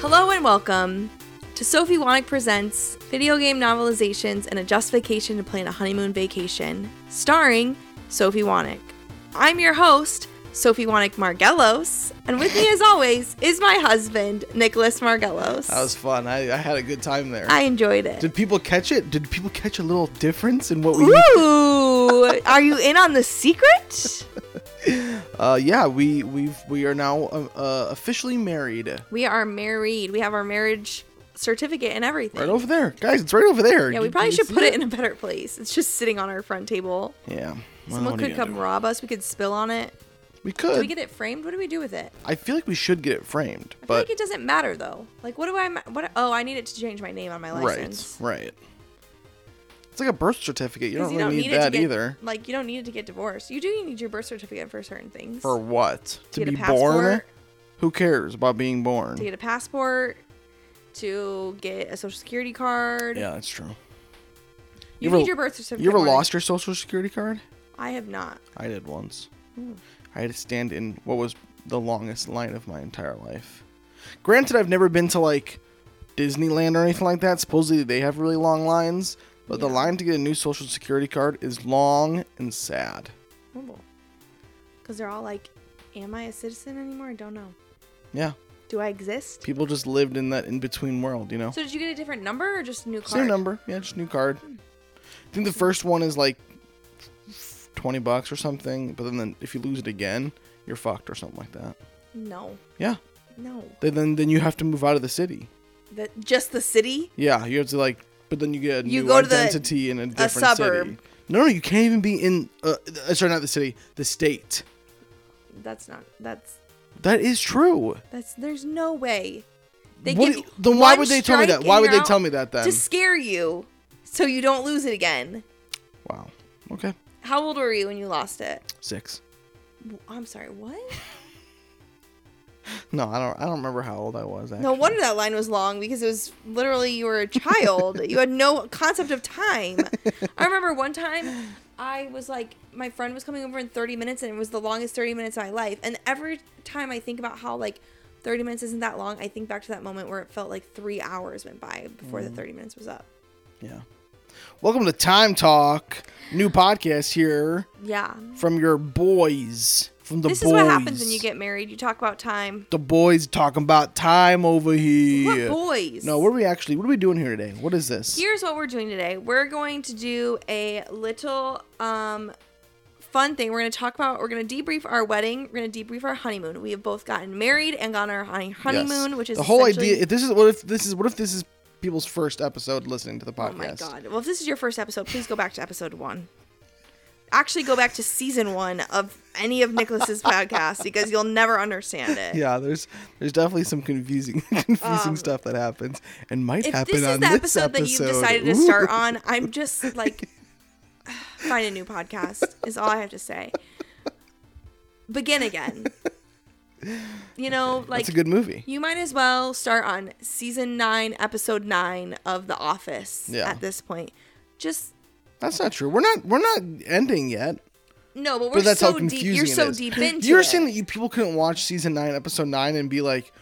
Hello and welcome to Sophie Wanick Presents Video Game Novelizations and a Justification to Plan a Honeymoon Vacation, starring Sophie Wanick. I'm your host, Sophie Wanick Margelos, and with me as always is my husband, Nicholas Margelos. That was fun. I, I had a good time there. I enjoyed it. Did people catch it? Did people catch a little difference in what we? Ooh, are you in on the secret? Uh, yeah, we we've we are now uh, uh, officially married. We are married. We have our marriage certificate and everything. Right over there, guys. It's right over there. Yeah, we probably should put it in a better place. It's just sitting on our front table. Yeah. Well, Someone could come do? rob us. We could spill on it. We Do could. we get it framed? What do we do with it? I feel like we should get it framed, I feel like it doesn't matter though. Like, what do I? What? Oh, I need it to change my name on my license. right, right. It's like a birth certificate. You don't really need, it that get, either. Like, you don't need it to get divorced. You do need your birth certificate for certain things. For what? To, get a be born? Who cares about being born? to get a passport, to get a social security card. Yeah, that's true. You, You ever- need your birth certificate. You ever lost your social security card? I have not. I did once. Hmm. I had to stand in what was the longest line of my entire life. Granted, I've never been to like Disneyland or anything like that. Supposedly they have really long lines, but the line to get a new social security card is long and sad. Because they're all like, "Am I a citizen anymore? I don't know. Yeah, Do I exist?" people just lived in that in between world, you know. So did you get a different number or just a new card? Same number, yeah, just new card. Hmm. I think the first one is like twenty bucks or something, but then if you lose it again, you're fucked or something like that. No, Yeah, no. then then, then you have to move out of the city. That just the city. Yeah, you have to like, but then you get a You new go to the- identity in a different suburb. city. No, no, you can't even be in. Uh, uh, sorry, not the city, the state. That's not. That's That is true. that's. There's no way. They What give do you then why one would they tell me strike that? Why would they tell me that then? To scare you, so you don't lose it again. Wow. Okay. How old were you when you lost it? Six. W- I'm sorry. What? No, I don't. I don't remember how old I was. Actually. No wonder that line was long because it was literally you were a child. you had no concept of time. I remember one time I was like, my friend was coming over in 30 minutes and it was the longest 30 minutes of my life. And every time I think about how like 30 minutes isn't that long, I think back to that moment where it felt like three hours went by before Mm. the 30 minutes was up. Yeah. Welcome to Time Talk, new podcast here Yeah. from your boys. From the this boys. is what happens when you get married. You talk about time. the boys talking about time over here. What boys? No, what are we actually? What are we doing here today? What is this? Here's what we're doing today. We're going to do a little um fun thing. We're going to talk about we're going to debrief our wedding, we're going to debrief our honeymoon. We have both gotten married and gone on our honey- Yes. honeymoon, which is the whole idea. If this is what if this is what if this is people's first episode listening to the podcast. Oh my god. Well, if this is your first episode, please go back to episode 1. Actually go back to season 1 of any of Nicholas's podcasts because you'll never understand it. Yeah, there's there's definitely some confusing confusing Um, stuff that happens and might happen this is on the this episode, that you've episode. decided to start on, I'm just like, find a new podcast, is all I have to say. Begin again. You know, like, it's a good movie. you might as well start on season nine, episode nine of The Office Yeah. at this point. Just, That's not true. We're not we're not ending yet. no, but we're But that's so how deep. confusing You're it so is. deep into You're it. saying that you people couldn't watch season nine, episode nine, and be like,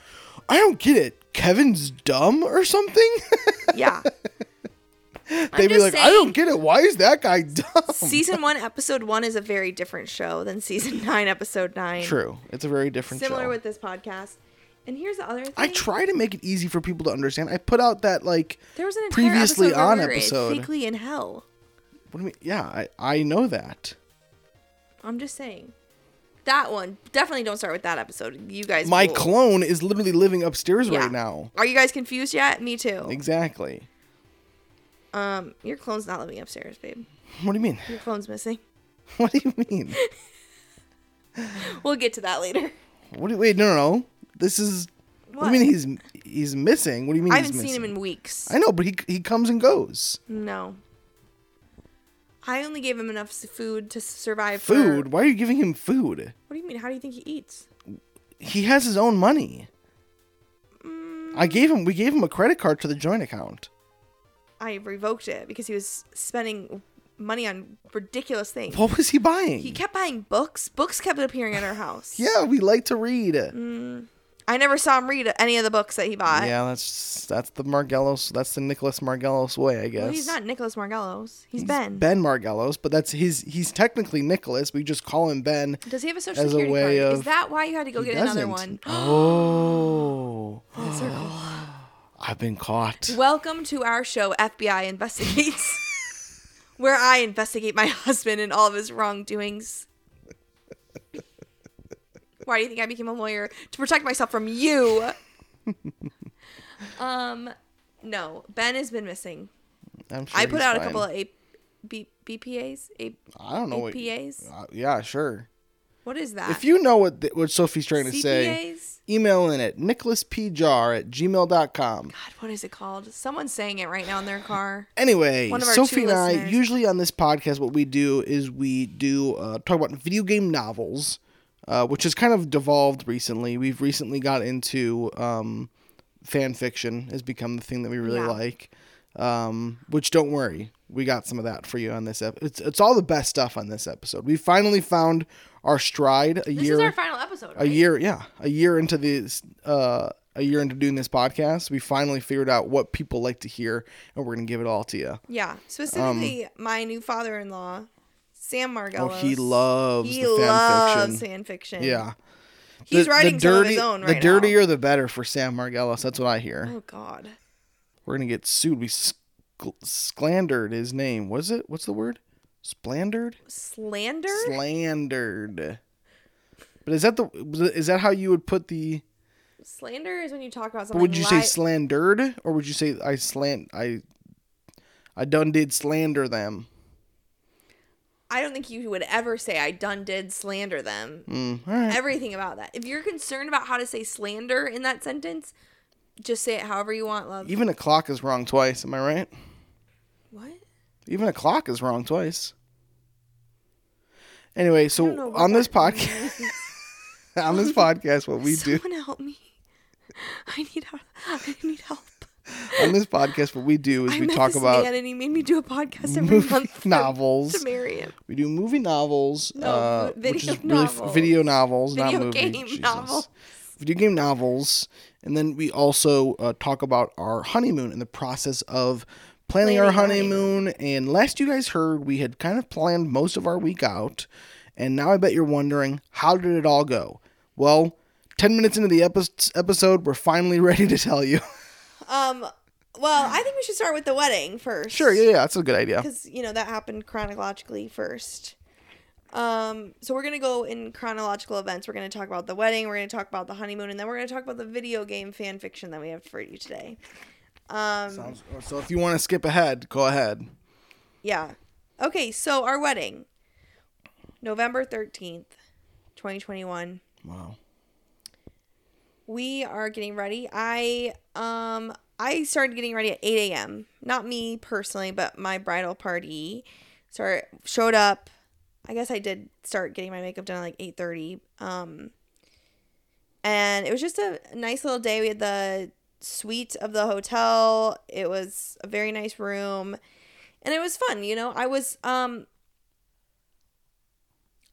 I don't get it. Kevin's dumb or something. yeah. They'd be just like, I don't get it. Why is that guy dumb? season one, episode one is a very different show than season nine, episode nine. True. It's a very different Similar show. with this podcast. And here's the other thing. I try to make it easy for people to understand. I put out that like There was an entire previously episode where on we were episode. Fakely in hell. What do you mean? Yeah, I, I know that. I'm just saying. That one definitely don't start with that episode. You guys. My will. clone is literally living upstairs Yeah. right now. Are you guys confused yet? Me too. Exactly. Um, your clone's not living upstairs, babe. What do you mean? Your clone's missing. What do you mean? We'll get to that later. What do you, wait? No, no, no. This is. What, do you mean he's he's missing? What do you mean? I he's haven't seen him in weeks. I know, but he he comes and goes. no. I only gave him enough food to survive. Food? For, Why are you giving him food? what do you mean? How do you think he eats? He has his own money. Mm, I gave him. We gave him a credit card to the joint account. I revoked it because he was spending money on ridiculous things. What was he buying? He kept buying books. Books kept appearing at our house. yeah, we like to read. Mm, I never saw him read any of the books that he bought. yeah, that's that's the Margellos. That's the Nicholas Margellos way, I guess. Well, he's not Nicholas Margellos. He's, Ben. Ben Margellos, but that's his. He's technically Nicholas. We just call him Ben. Does he have a social a security way card? of- Is that why you had to go get another doesn't. one? Oh. I've been caught. Welcome to our show, FBI Investigates, where I investigate my husband and all of his wrongdoings. Why do you think I became a lawyer? To protect myself from you. um, no, Ben has been missing. I'm sure I put out a couple of A- B- BPAs. A- I don't know what. APAs. Uh, yeah, sure. What is that? If you know what th- what Sophie's trying to say, email in at nicholaspjar at gmail.com. God, what is it called? Someone's saying it right now in their car. Anyway, One of our Sophie and I usually on this podcast, what we do is we do uh, talk about video game novels, uh, which has kind of devolved recently. We've recently got into um, fan fiction has become the thing that we really Yeah. like. Um, which don't worry, we got some of that for you on this episode. It's it's all the best stuff on this episode. We finally found our stride a This year is our final episode. a year yeah a year into this uh a year into doing this podcast we finally figured out what people like to hear and we're gonna give it all to you Yeah, specifically my new father-in-law, Sam Margellos. oh he loves he the fan loves fiction fan fiction. yeah he's The- writing the some of his own right the now. dirtier the better for sam margellos that's what i hear Oh God, we're gonna get sued we sc- slandered his name was it what's the word splandered slander. slandered but is that the is that how you would put the slander is when you talk about something. would you say slandered, or would you say I slant I I done did slander them? I don't think you would ever say I done did slander them. Mm, all right. Everything about that. If you're concerned about how to say slander in that sentence, just say it however you want, love. Even a clock is wrong twice. Am I right? what? Even a clock is wrong twice. Anyway, I don't know so on this podcast, on this podcast, what we do Someone help me. I need help. I need help. On this podcast, what we do is I we talk about man and he made me do a podcast every movie month novels. to marry him. We do movie novels, No, uh, video which is really f- novels. video novels, not Video movie. game Jesus. novels. Video game novels, and then we also uh, talk about our honeymoon and the process of planning, our Planning our honeymoon. And last you guys heard, we had kind of planned most of our week out, and now I bet you're wondering how did it all go? Well, ten minutes into the epi- episode, we're finally ready to tell you. Um, well, I think we should start with the wedding first. sure, yeah, yeah, that's a good idea. Because you know that happened chronologically first. Um, so we're gonna go in chronological events. We're gonna talk about the wedding. We're gonna talk about the honeymoon, and then we're gonna talk about the video game fan fiction that we have for you today. Um, Sounds- So if you want to skip ahead, go ahead. yeah. Okay, so our wedding, November thirteenth, twenty twenty one. Wow. We are getting ready. I um I started getting ready at 8 a.m. Not me personally, but my bridal party start showed up. I guess I did start getting my makeup done at like 8:30. Um and it was just a nice little day. We had the suite of the hotel. It was a very nice room. And it was fun, you know. I was um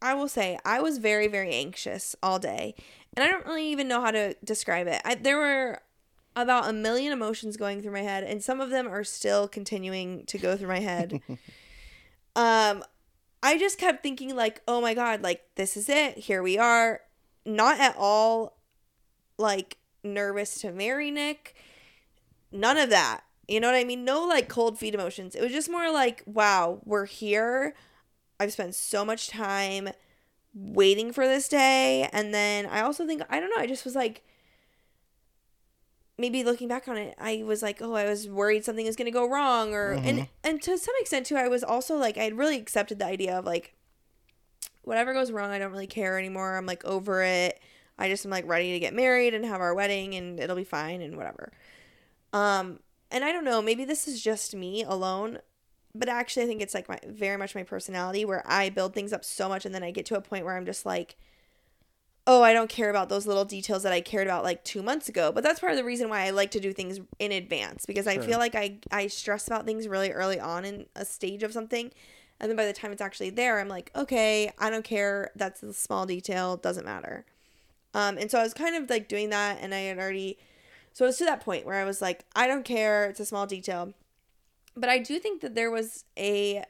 I will say I was very very anxious all day and I don't really even know how to describe it. I, there were about a million emotions going through my head, and some of them are still continuing to go through my head. um, I just kept thinking like, oh my god, like this is it. Here we are. Not at all, like nervous to marry Nick. None of that. You know what I mean? No like cold feet emotions. It was just more like, wow, we're here. I've spent so much time waiting for this day and then i also think i don't know i just was like maybe looking back on it i was like oh i was worried something was going to go wrong or and and to some extent too i was also like i had really accepted the idea of like whatever goes wrong i don't really care anymore i'm like over it. I just am like ready to get married and have our wedding and it'll be fine and whatever. Um and i don't know maybe this is just me alone but actually i think it's like my very much my personality where i build things up so much and then i get to a point where i'm just like oh i don't care about those little details that i cared about like two months ago. But that's part of the reason why i like to do things in advance because i feel like i i stress about things really early on in a stage of something and then by the time it's actually there i'm like okay i don't care. That's a small detail. Doesn't matter. Um, and so I was kind of like doing that, and I had already, so it was to that point where I was like, I don't care, it's a small detail. But I do think that there was a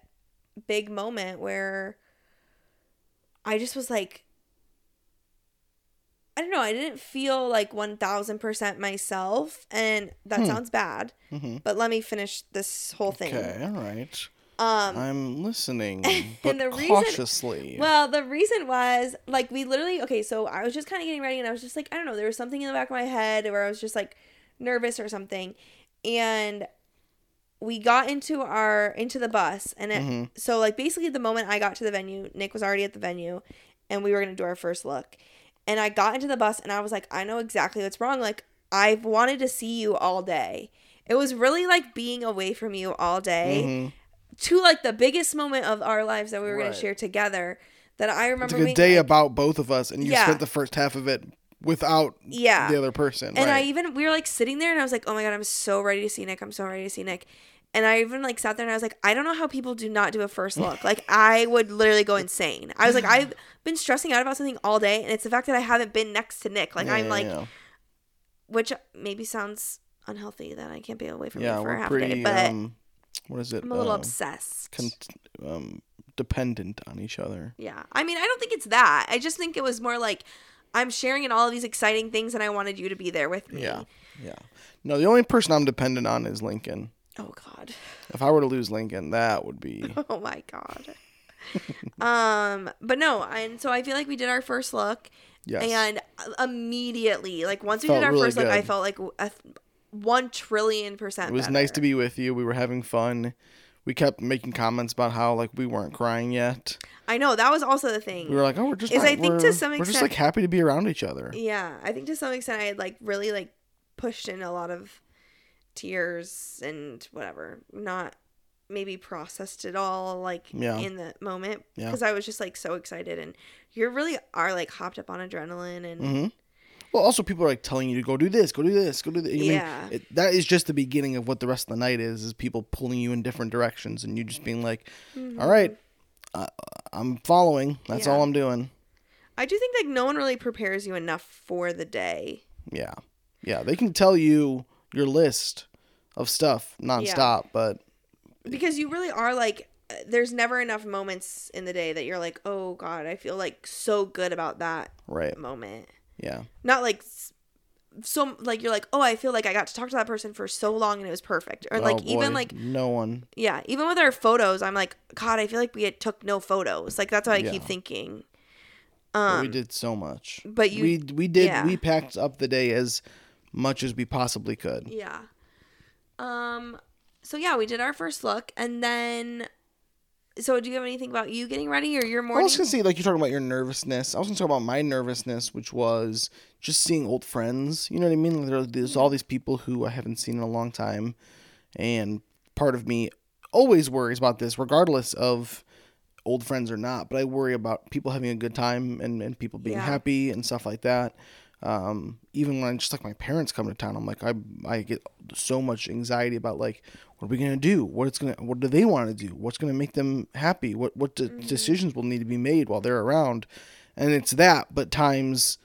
big moment where I just was like, I don't know, I didn't feel like 1000% myself, and that Hmm. sounds bad, Mm-hmm. but let me finish this whole thing. Okay, all right. Um, I'm listening, but the reason- cautiously. Well, the reason was like we literally okay, so I was just kind of getting ready and I was just like I don't know, there was something in the back of my head where I was just like nervous or something. And we got into our into the bus and it, Mhm. so like basically the moment I got to the venue, Nick was already at the venue and we were going to do our first look. And I got into the bus and I was like I know exactly what's wrong. Like I've wanted to see you all day. It was really like being away from you all day Mhm. to like the biggest moment of our lives that we were going to share together that I remember It's like a day like- about both of us, and you Yeah. spent the first half of it without yeah the other person. and i even we were like sitting there and i was like oh my god i'm so ready to see nick i'm so ready to see nick and i even like sat there and i was like i don't know how people do not do a first look like i would literally go insane i was like i've been stressing out about something all day and it's the fact that i haven't been next to nick like Yeah, i'm yeah, like yeah. which maybe sounds unhealthy that i can't be away from yeah, you for half pretty. day but um, what is it? i'm a little uh, obsessed con- um, dependent on each other. Yeah. I mean, I don't think it's that. I just think it was more like I'm sharing in all of these exciting things and I wanted you to be there with me. Yeah, yeah. No, the only person I'm dependent on is Lincoln. Oh god. If I were to lose Lincoln, that would be Oh my god. um, but no, and so I feel like we did our first look yes. and immediately, like once we Felt did our really first look, I felt like a 1 trillion percent it was nice to be with you. We were having fun. We kept making comments about how like we weren't crying yet. I know, that was also the thing. We were like, oh, we're just. Is not- I think to some we're just like happy to be around each other. Yeah, I think to some extent I had like really like pushed in a lot of tears and whatever, not maybe processed it all like Yeah. in the moment Yeah. because I was just like so excited and you really are like hopped up on adrenaline and hmm Well, also people are like telling you to go do this, go do this, go do this. Mean, Yeah. it, that is just the beginning of what the rest of the night is. Is people pulling you in different directions, and you just being like, "All right, uh, I'm following. That's Mm-hmm. Yeah. all I'm doing." I do think like no one really prepares you enough for the day. Yeah, yeah. They can tell you your list of stuff nonstop, but because you really are like there's never enough moments in the day that you're like oh god i feel like so good about that right, moment yeah, not like so like you're like oh i feel like i got to talk to that person for so long and it was perfect or like Oh, even like no one. yeah even with our photos i'm like god i feel like we had took no photos like that's what i keep Yeah. thinking but um we did so much. but you- we we did yeah. we packed up the day as much as we possibly could. yeah um so yeah we did our first look and then so do you have anything about you getting ready or your morning? I was gonna say, like you're talking about your nervousness. I was gonna talk about my nervousness, which was just seeing old friends. You know what I mean? There- There's all these people who I haven't seen in a long time, and part of me always worries about this, regardless of old friends or not. But I worry about people having a good time and, and people being Yeah. happy and stuff like that. Um, even when I just like my parents come to town, I'm like I I get so much anxiety about like what are we gonna do? What it's gonna what do they want to do? What's gonna make them happy? What what de- decisions will need to be made while they're around? And it's that, but times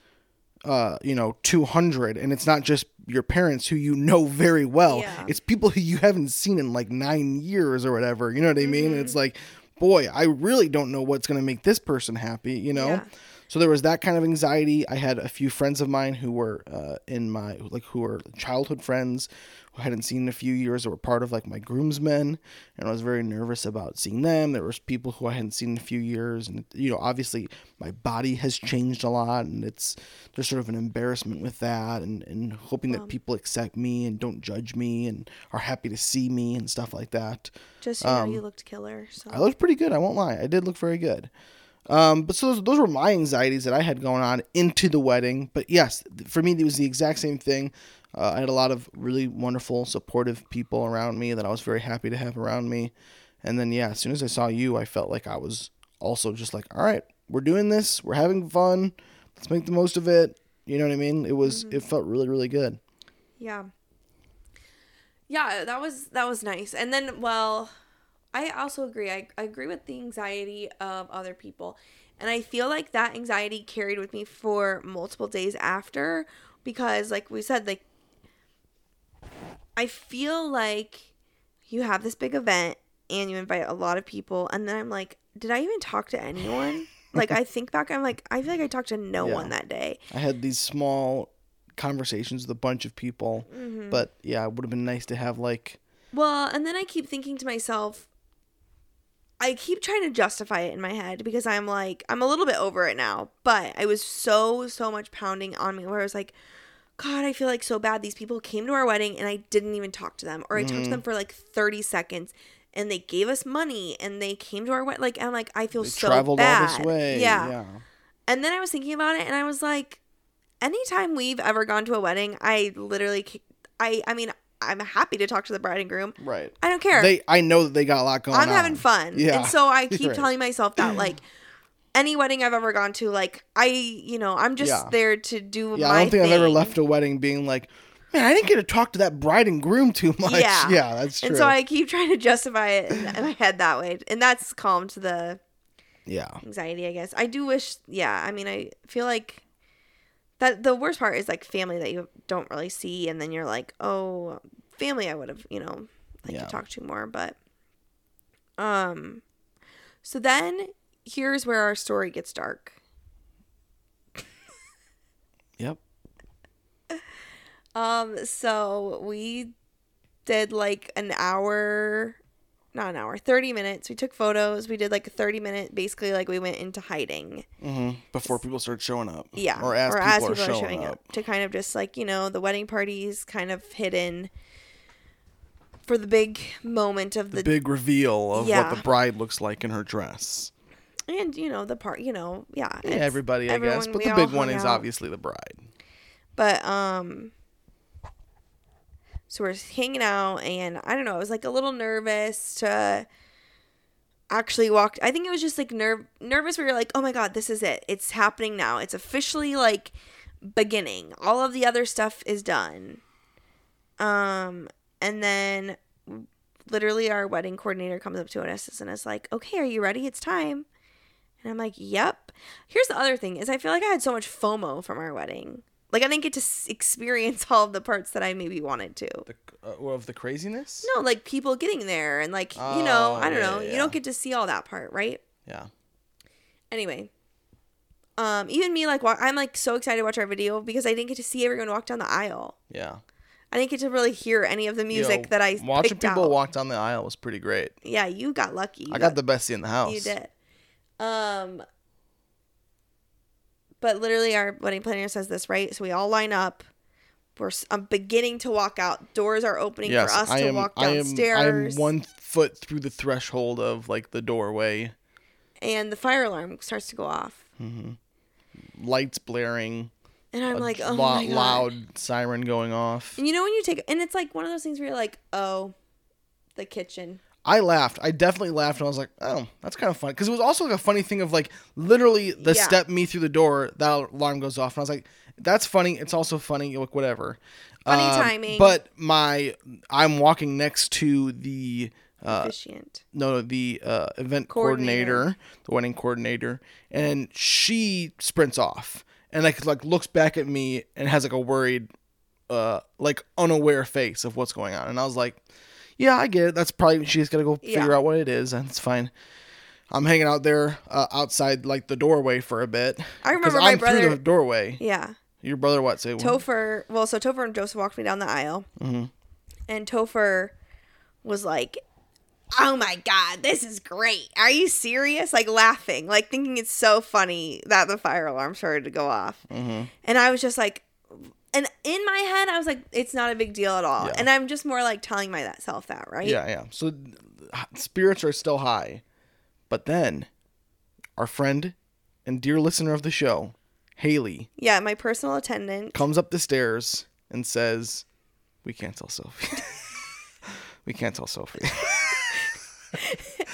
uh, you know, 200 and it's not just your parents who you know very well. Yeah. It's people who you haven't seen in like 9 years or whatever. You know what I mean? And it's like, boy, I really don't know what's going to make this person happy, you know? Yeah. So there was that kind of anxiety. I had a few friends of mine who were uh, in my like who were childhood friends who I hadn't seen in a few years that were part of like my groomsmen, and I was very nervous about seeing them. There was people who I hadn't seen in a few years, and you know, obviously my body has changed a lot, and it's there's sort of an embarrassment with that, and and hoping that people accept me and don't judge me and are happy to see me and stuff like that. just so you know um, you looked killer so I looked pretty good. I won't lie. I did look very good. Um, but so those, those were my anxieties that I had going on into the wedding. But yes, for me, it was the exact same thing. Uh, I had a lot of really wonderful, supportive people around me that I was very happy to have around me. And then, yeah, as soon as I saw you, I felt like I was also just like, all right, we're doing this. We're having fun. Let's make the most of it. You know what I mean? It was, it felt really, really good. Yeah. Yeah, that was that was nice. And then well, I also agree. I, I agree with the anxiety of other people. And I feel like that anxiety carried with me for multiple days after because like we said like I feel like you have this big event and you invite a lot of people and then I'm like, did I even talk to anyone? like I think back I'm like I feel like I talked to no Yeah. one that day. I had these small conversations with a bunch of people, Mm-hmm. but yeah, it would have been nice to have like Well, and then I keep thinking to myself, I keep trying to justify it in my head because I'm like, I'm a little bit over it now, but I was so, so much pounding on me where I was like, God, I feel like so bad. These people came to our wedding and I didn't even talk to them, or I talked to them mm. for like 30 seconds and they gave us money and they came to our wedding. Like, I'm like, I feel they so traveled bad. all this way. Yeah. yeah. And then I was thinking about it and I was like, anytime we've ever gone to a wedding, I literally, I, I mean, I'm happy to talk to the bride and groom. Right. I don't care. They I know that they got a lot going on. I'm having fun. Yeah. And so I keep Right. telling myself that like any wedding I've ever gone to, like I, you know, I'm just Yeah. there to do Yeah, I don't think I've ever left a wedding being like, man, I didn't get to talk to that bride and groom too much. Yeah. Yeah, that's true. And so I keep trying to justify it in, in my head that way. And that's calmed the yeah. anxiety, I guess. I do wish yeah, I mean I feel like that the worst part is like family that you don't really see and then you're like, Oh, family I would have, you know, like Yeah. to talk to more, but um so then here's where our story gets dark. Yep. Um, so we did like an hour, not an hour, 30 minutes. We took photos. We did like a 30 minute, basically, like we went into hiding. hmm Before people started showing up. Yeah. Or as people, are, showing, up. To kind of just like, you know, the wedding parties kind of hidden for the big moment of The the, big reveal of Yeah. what the bride looks like in her dress. and, you know, the part, you know, yeah. Yeah, everybody, I guess. But the big one is out. obviously the bride. But um so we're hanging out and I don't know, I was like a little nervous to actually walk I think it was just like nerve nervous where you're like, "Oh my god, this is it. It's happening now. It's officially like beginning. All of the other stuff is done." Um and then literally our wedding coordinator comes up to us and is like, "Okay, are you ready? It's time." And I'm like, "Yep." Here's the other thing is I feel like I had so much FOMO from our wedding. Like I didn't get to s- experience all of the parts that I maybe wanted to. The uh, of the craziness? No, like people getting there and like you know, Oh, I don't yeah, know. yeah, You don't get to see all that part, right? Yeah. Anyway, um, even me like wa- I'm like so excited to watch our video because I didn't get to see everyone walk down the aisle. Yeah. I didn't get to really hear any of the music Yo, that I watching people out. walk down the aisle was pretty great. Yeah, you got lucky. You I got the best seat in the house. You did. Um, but literally, our wedding planner says this right. So we all line up. We're I'm beginning to walk out. Doors are opening Yes, for us I to am. walk I am. downstairs. I'm one foot through the threshold of like the doorway. and the fire alarm starts to go off. Mm-hmm. Lights blaring. And I'm like, oh lo- my god. loud siren going off. And you know when you take and it's like one of those things where you're like, oh, the kitchen. I laughed. I definitely laughed, and I was like, "Oh, that's kind of fun." Because it was also like a funny thing of like literally the Yeah. step me through the door, that alarm goes off, and I was like, "That's funny." It's also funny, like whatever. Funny Um, timing. But my, I'm walking next to the uh, Efficient. no the uh, event Coordinator. coordinator. the wedding coordinator, and she sprints off and like like looks back at me and has like a worried, uh, like unaware face of what's going on, and I was like, yeah, I get it. That's probably she's gotta go figure Yeah. out what it is, and it's fine. I'm hanging out there uh, outside like the doorway for a bit. I remember my I'm through the doorway. Yeah. Your brother what say? Topher, well, so Topher and Joseph walked me down the aisle, Mm-hmm. and Topher was like, "Oh my god, this is great! Are you serious?" Like laughing, like thinking it's so funny that the fire alarm started to go off, Mm-hmm. and I was just like, and in my head, I was like, "It's not a big deal at all," Yeah. and I'm just more like telling myself that, right? Yeah, yeah. So spirits are still high. But then our friend and dear listener of the show, Haley, Yeah, my personal attendant. comes up the stairs and says, "We can't tell Sophie. we can't tell Sophie."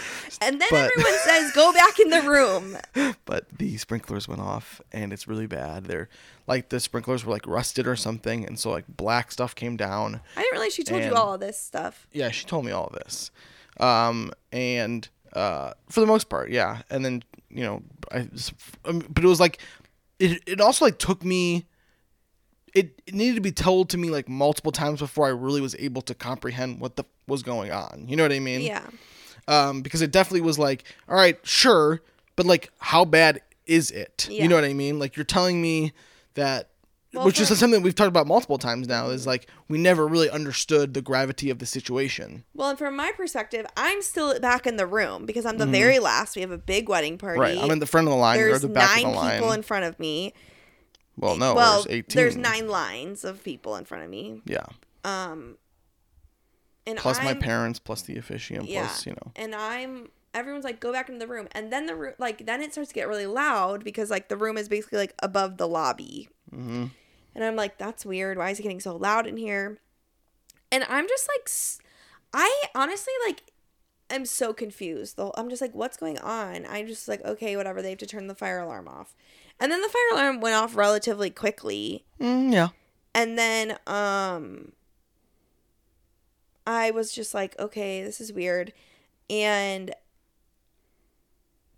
And then But- everyone says, "Go back in the room." but the sprinklers went off and it's really bad. They're like the sprinklers were like rusted or something and so like black stuff came down. I didn't realize she told And- you all of this stuff. Yeah, she told me all of this. Um, and uh, for the most part, yeah. And then you know, I, um, but it was like, it it also like took me. It, it needed to be told to me like multiple times before I really was able to comprehend what the was going on. You know what I mean? Yeah. Um, because it definitely was like, all right, sure, but like, how bad is it? Yeah. You know what I mean? Like, you're telling me that, Well, which is something we've talked about multiple times now, is like we never really understood the gravity of the situation. Well, and from my perspective, I'm still back in the room because I'm the very last. We have a big wedding party. Right. I'm in the front of the line. You're There's the back nine of the line. people in front of me. well, no, well, there's 18. there's nine lines of people in front of me. Yeah. Um, and Plus my I'm- parents, plus the officiant, Yeah. plus, you know. And I'm everyone's like go back into the room, and then the room like then it starts to get really loud because like the room is basically like above the lobby. hmm And I'm like, that's weird. Why is it getting so loud in here? And I'm just like, s- I honestly like I'm so confused. Whole- I'm just like, what's going on? I'm just like, okay, whatever. They have to turn the fire alarm off. And then the fire alarm went off relatively quickly. Mm, yeah. And then um I was just like, okay, this is weird. And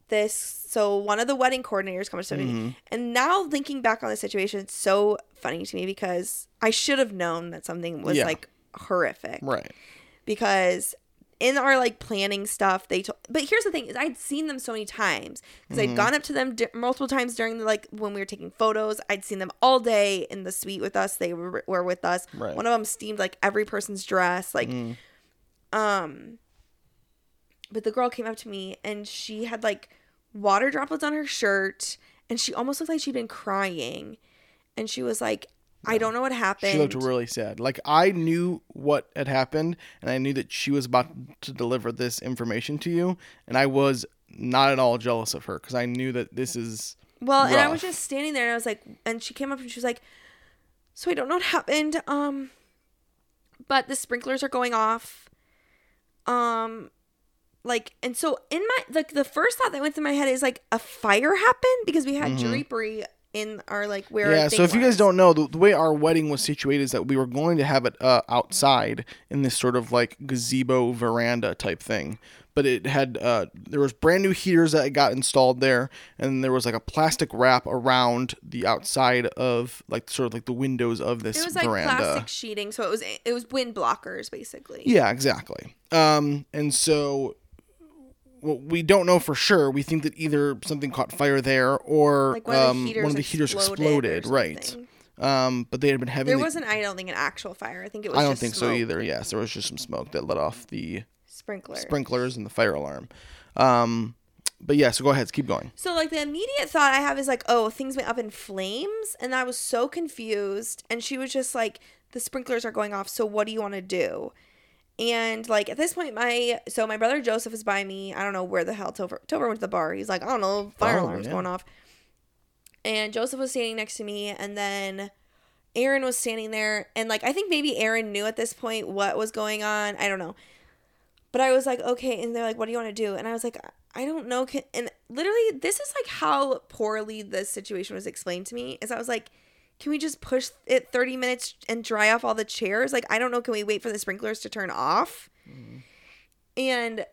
this so one of the wedding coordinators comes to me Mhm. and now thinking back on the situation it's so funny to me because i should have known that something was Yeah. like horrific Right. because in our like planning stuff they told but here's the thing is i'd seen them so many times because Mm-hmm. i'd gone up to them di- multiple times during the like when we were taking photos i'd seen them all day in the suite with us they were, were with us Right. one of them steamed like every person's dress like Mm. um but the girl came up to me and she had like water droplets on her shirt and she almost looked like she'd been crying and she was like i don't know what happened She looked really sad. Like I knew what had happened, and I knew that she was about to deliver this information to you, and I was not at all jealous of her because I knew that this is Well, and I was just standing there and I was like, and she came up and she was like, so I don't know what happened. Um, but the sprinklers are going off. Um, like, and so in my, like, the first thought that went through my head is like a fire happened because we had drapery in our, like, where. yeah. So if you guys don't know, the, the way our wedding was situated is that we were going to have it uh, outside in this sort of like gazebo veranda type thing. But it had uh, there was brand new heaters that got installed there, and there was like a plastic wrap around the outside of like sort of like the windows of this It was like veranda. plastic sheeting, so it was it was wind blockers basically. Yeah, exactly. Um, and so well, we don't know for sure. We think that either something caught fire there or Like one of the um, heaters one of the heaters exploded exploded. Right. Um, but they had been having. There the- wasn't, I don't think, an actual fire. I think it was. I don't think so either. Yes, there was just some smoke that let off the Sprinkler. sprinklers and the fire alarm. Um, but yeah, so go ahead, keep going. So like the immediate thought I have is like, oh, things went up in flames, and I was so confused. And she was just like, the sprinklers are going off. So what do you want to do? And like at this point, my so my brother Joseph is by me. I don't know where the hell Topher Topher went to the bar. He's like, I don't know, fire Probably, alarm's yeah. going off. And Joseph was standing next to me, and then Aaron was standing there, and like I think maybe Aaron knew at this point what was going on. I don't know. But I was like, okay. And they're like, what do you want to do? And I was like, I don't know. And literally, this is like how poorly this situation was explained to me. Is I was like, can we just push it 30 minutes and dry off all the chairs? Like, I don't know. Can we wait for the sprinklers to turn off? And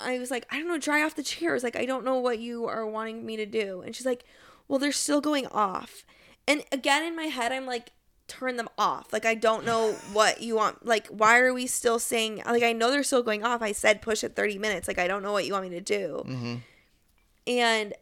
I was like, I don't know, dry off the chairs. Like, I don't know what you are wanting me to do. And she's like, well, they're still going off. And again, in my head, I'm like, turn them off. Like, I don't know what you want. Like, why are we still saying, like, I know they're still going off. I said push it 30 minutes. Like, I don't know what you want me to do. Mm-hmm. And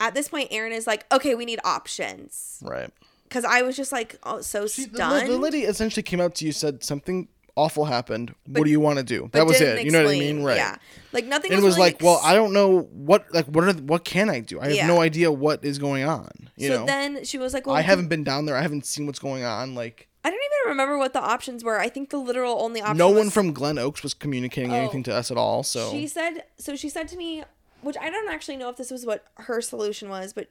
at this point, Aaron is like, okay, we need options. Right. Because I was just like, oh, so She, stunned. the lady essentially came up to you, said something awful happened. what do you want to do? That was it. You know what I mean? Right. Yeah. Like, nothing it was really like, well, I don't know what like what are the, what can I do? I have Yeah. no idea what is going on. You so know, then she was like, well, I haven't been down there. I haven't seen what's going on. Like I don't even remember what the options were. I think the literal only option no was, one from Glen Oaks was communicating Oh. anything to us at all. So She said so. She said to me, which I don't actually know if this was what her solution was, but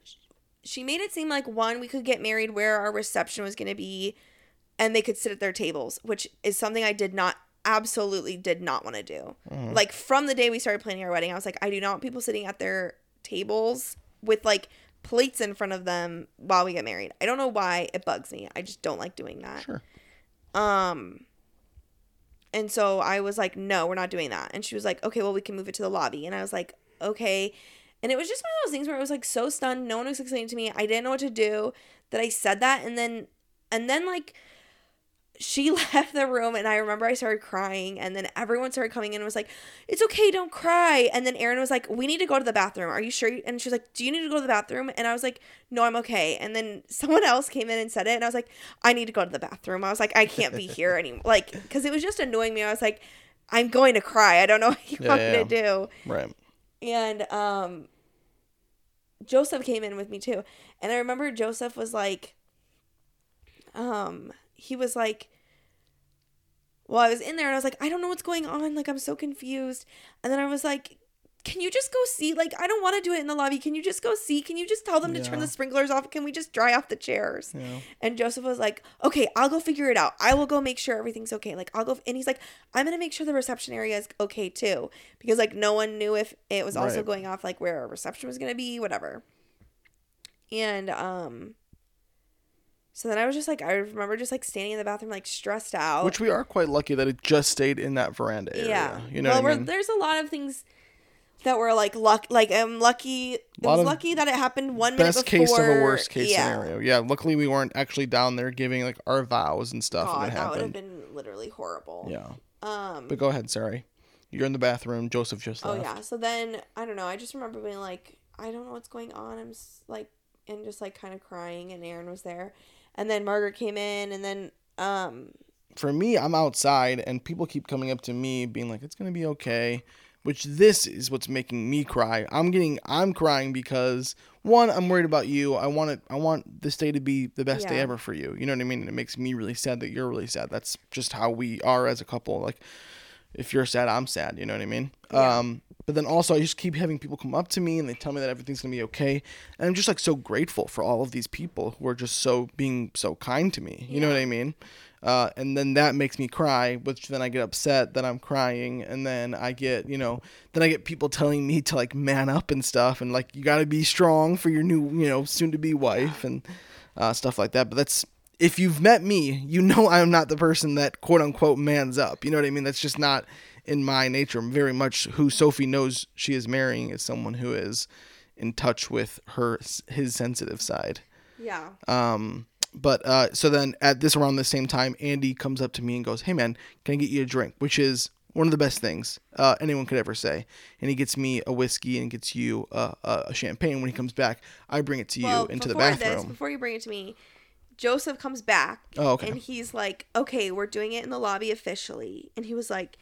she made it seem like one we could get married where our reception was going to be, and they could sit at their tables, which is something I did not absolutely did not want to do. Mm-hmm. Like from the day we started planning our wedding, I was like, I do not want people sitting at their tables with like plates in front of them while we get married. I don't know why it bugs me. I just don't like doing that. Sure. Um and so I was like, no, we're not doing that. And she was like, okay, well, we can move it to the lobby. And I was like, okay. And it was just one of those things where I was like so stunned. No one was explaining to me. I didn't know what to do. That I said that, and then, and then like she left the room and I remember I started crying and then everyone started coming in and was like, It's okay, don't cry. And then Aaron was like, We need to go to the bathroom. Are you sure? And she was like, Do you need to go to the bathroom? And I was like, No, I'm okay. And then someone else came in and said it and I was like, I need to go to the bathroom. I was like, I can't be here anymore. Like, because it was just annoying me. I was like, I'm going to cry. I don't know what you Yeah, want yeah, me to do. Right. And um Joseph came in with me too. And I remember Joseph was like um he was like well, I was in there and I was like, I don't know what's going on. Like, I'm so confused. And then I was like, can you just go see? Like, I don't want to do it in the lobby. Can you just go see? Can you just tell them to turn the sprinklers off? Can we just dry off the chairs? Yeah. And Joseph was like, okay, I'll go figure it out. I will go make sure everything's okay. Like, I'll go. And he's like, I'm going to make sure the reception area is okay too. Because, like, no one knew if it was also Right. going off, like, where a reception was going to be, whatever. And, um, so then I was just like, I remember just like standing in the bathroom, like stressed out. Which we are quite lucky that it just stayed in that veranda area. yeah. You know well, I mean? there's a lot of things that were like luck. Like I'm lucky. It was lucky that it happened one minute Best before. case of a worst case yeah. scenario. Yeah. Luckily, we weren't actually down there giving like our vows and stuff God, it that would have been literally horrible. Yeah. Um. But go ahead, sorry. You're in the bathroom. Joseph just Oh yeah. So then I don't know. I just remember being like, I don't know what's going on. I'm like, and just like kind of crying. And Aaron was there, and then Margaret came in, and then um. For me, I'm outside and people keep coming up to me being like, "It's gonna be okay," which this is what's making me cry. I'm getting, I'm crying because one, I'm worried about you. I want it. I want this day to be the best day ever for you. You know what I mean? And it makes me really sad that you're really sad. That's just how we are as a couple. Like, if you're sad, I'm sad. You know what I mean? Yeah. Um, but then also, I just keep having people come up to me and they tell me that everything's gonna be okay, and I'm just like so grateful for all of these people who are just so being so kind to me. You know what I mean? Uh, and then that makes me cry, which then I get upset that I'm crying, and then I get, you know, then I get people telling me to like man up and stuff, and like you got to be strong for your new, you know, soon to be wife and uh, stuff like that. But that's if you've met me, you know I'm not the person that quote unquote mans up. You know what I mean? That's just not in my nature. I'm very much who Sophie knows she is marrying is someone who is in touch with her his sensitive side. Yeah. Um, but uh, so then at this around the same time, Andy comes up to me and goes, "Hey man, can I get you a drink?" Which is one of the best things uh, anyone could ever say. And he gets me a whiskey and gets you uh, a champagne. When he comes back, I bring it to you well, into the bathroom. This, before you bring it to me, Joseph comes back. Oh, okay. And he's like, "Okay, we're doing it in the lobby officially." And he was like,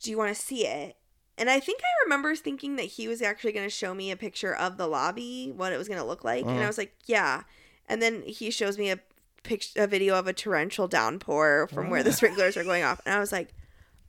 "Do you want to see it?" And I think I remember thinking that he was actually going to show me a picture of the lobby, what it was going to look like, and Uh-huh. I was like, "Yeah." And then he shows me a picture, a video of a torrential downpour from where the oh. sprinklers are going off, and I was like,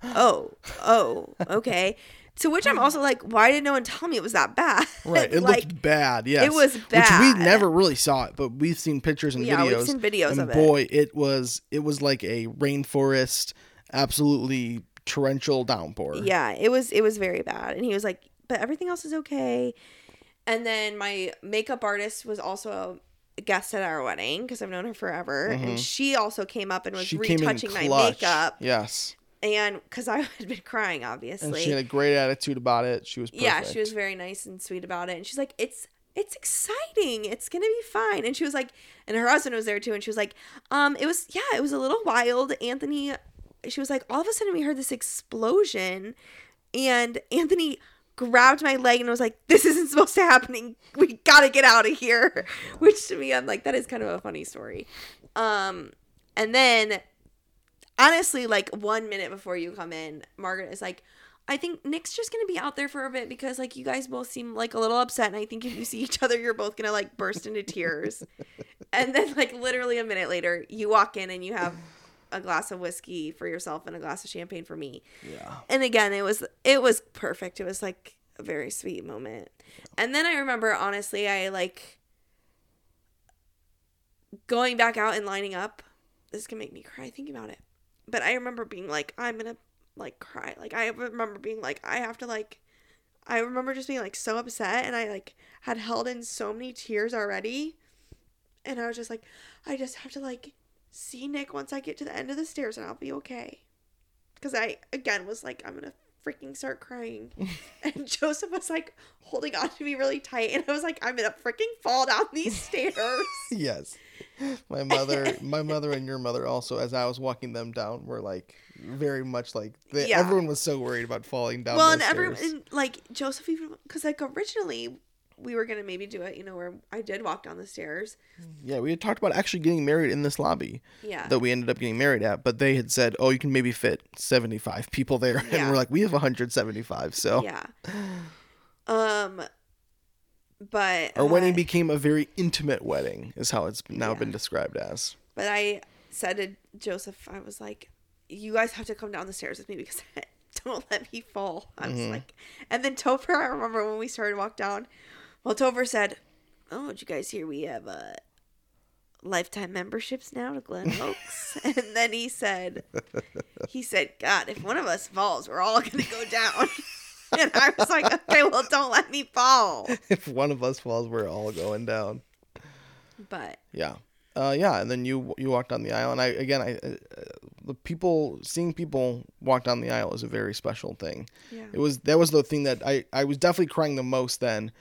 "Oh, oh, okay." To which I'm also like, "Why did no one tell me it was that bad?" Right, it like, looked bad. Yes, It was bad. Which we never really saw it, but we've seen pictures and Yeah, videos. we've seen videos and of it. boy, it was it was like a rainforest, absolutely torrential downpour. Yeah, it was it was very bad. And he was like, "But everything else is okay." And then my makeup artist was also guest at our wedding because I've known her forever, and she also came up and was Mm-hmm. she retouching my makeup, Yes, and because I had been crying, and obviously. she had a great attitude about it. She was perfect. yeah, she was very nice and sweet about it, and she's like, "It's." It's exciting. It's gonna be fine. And she was like, and her husband was there too. And she was like, um, it was yeah, it was a little wild. Anthony, she was like, all of a sudden we heard this explosion, and Anthony grabbed my leg and was like, "This isn't supposed to happening. We gotta get out of here." Which to me, I'm like, that is kind of a funny story. Um, and then honestly, like one minute before you come in, Margaret is like, I think Nick's just gonna be out there for a bit because like you guys both seem like a little upset, and I think if you see each other, you're both gonna like burst into tears. and then like literally a minute later, you walk in and you have a glass of whiskey for yourself and a glass of champagne for me. Yeah. And again, it was it was perfect. It was like a very sweet moment. And then I remember honestly, I like going back out and lining up. This can make me cry thinking about it. But I remember being like, I'm gonna like cry. Like I remember being like, I have to like I remember just being like so upset and I like had held in so many tears already. And I was just like, I just have to like see Nick once I get to the end of the stairs and I'll be okay. because I again was like, I'm gonna freaking start crying, and Joseph was like holding on to me really tight, and I was like, I'm gonna freaking fall down these stairs. yes. My mother, my mother, and your mother also, as I was walking them down, were like very much like they, Yeah. everyone was so worried about falling down. well, and everyone, like Joseph, even because like originally we were gonna maybe do it, you know, where I did walk down the stairs. Yeah, we had talked about actually getting married in this lobby Yeah. that we ended up getting married at, but they had said, "Oh, you can maybe fit 75 people there." And we're like, "We have 175." So Yeah. Um, but our wedding uh, became a very intimate wedding is how it's now Yeah. been described as. But I said to Joseph, I was like, "You guys have to come down the stairs with me because don't let me fall." I was like, and then Topher, I remember when we started to walk down. Well, Topher said, "Oh, did you guys hear we have uh, lifetime memberships now to Glen Oaks?" and then he said, "He said, God, if one of us falls, we're all gonna go down." and I was like, "Okay, well, don't let me fall." if one of us falls, we're all going down. But Yeah. Uh, yeah, and then you you walk down the aisle, and I again, I uh, the people seeing people walk down the aisle is a very special thing. yeah, It was that was the thing that I I was definitely crying the most then,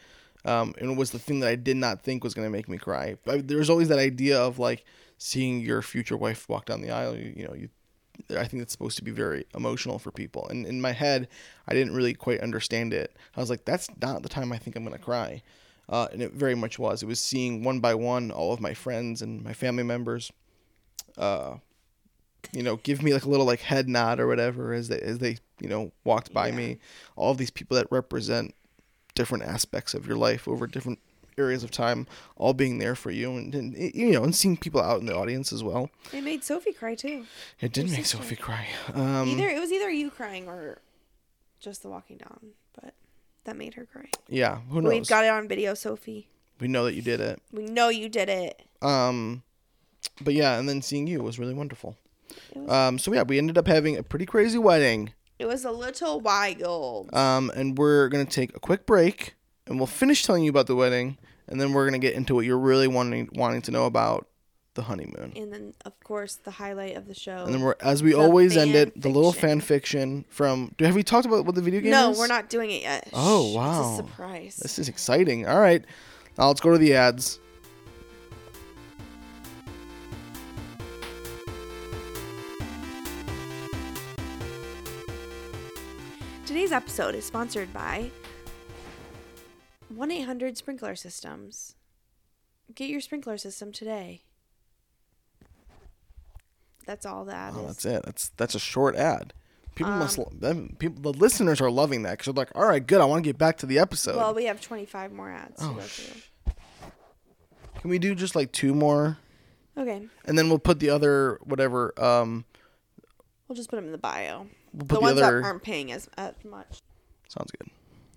um, and it was the thing that I did not think was gonna make me cry. But there was always that idea of like seeing your future wife walk down the aisle. You, you know, you I think it's supposed to be very emotional for people. And in my head, I didn't really quite understand it. I was like, that's not the time I think I'm gonna cry. Uh, and it very much was. It was seeing one by one all of my friends and my family members, uh, you know, give me like a little like head nod or whatever as they as they you know walked by Yeah. me. All of these people that represent different aspects of your life over different areas of time, all being there for you, and, and you know, and seeing people out in the audience as well. it made Sophie cry too. It did Your make sister. Sophie cry. Um, either it was either you crying or just the walking down, but that made her cry. yeah, who knows We've got it on video, Sophie. we know that you did it. We know you did it. Um, but yeah, and then seeing you was really wonderful. Was, Um, so yeah, we ended up having a pretty crazy wedding. It was a little wild. Um, and we're gonna take a quick break, and we'll finish telling you about the wedding, and then we're gonna get into what you're really wanting wanting to know about the honeymoon. and then, of course, the highlight of the show. And then we're as we The always end it, the little fan fiction from. Have we talked about what the video game no, is? we're not doing it yet. Oh, wow. It's a surprise. This is exciting. All right, now let's go to the ads. Today's episode is sponsored by 1 800 Sprinkler Systems. Get your sprinkler system today. That's all that is. Oh, that's it. That's that's a short ad. People must Um, lo- them, people the listeners are loving that because they're like, all right, good. I want to get back to the episode. Well, we have 25 more ads Oh, sh- Can we do just like two more, Okay. and then we'll put the other whatever. Um, We'll just put them in the bio. We'll The the, ones other. that aren't paying as, as much. Sounds good.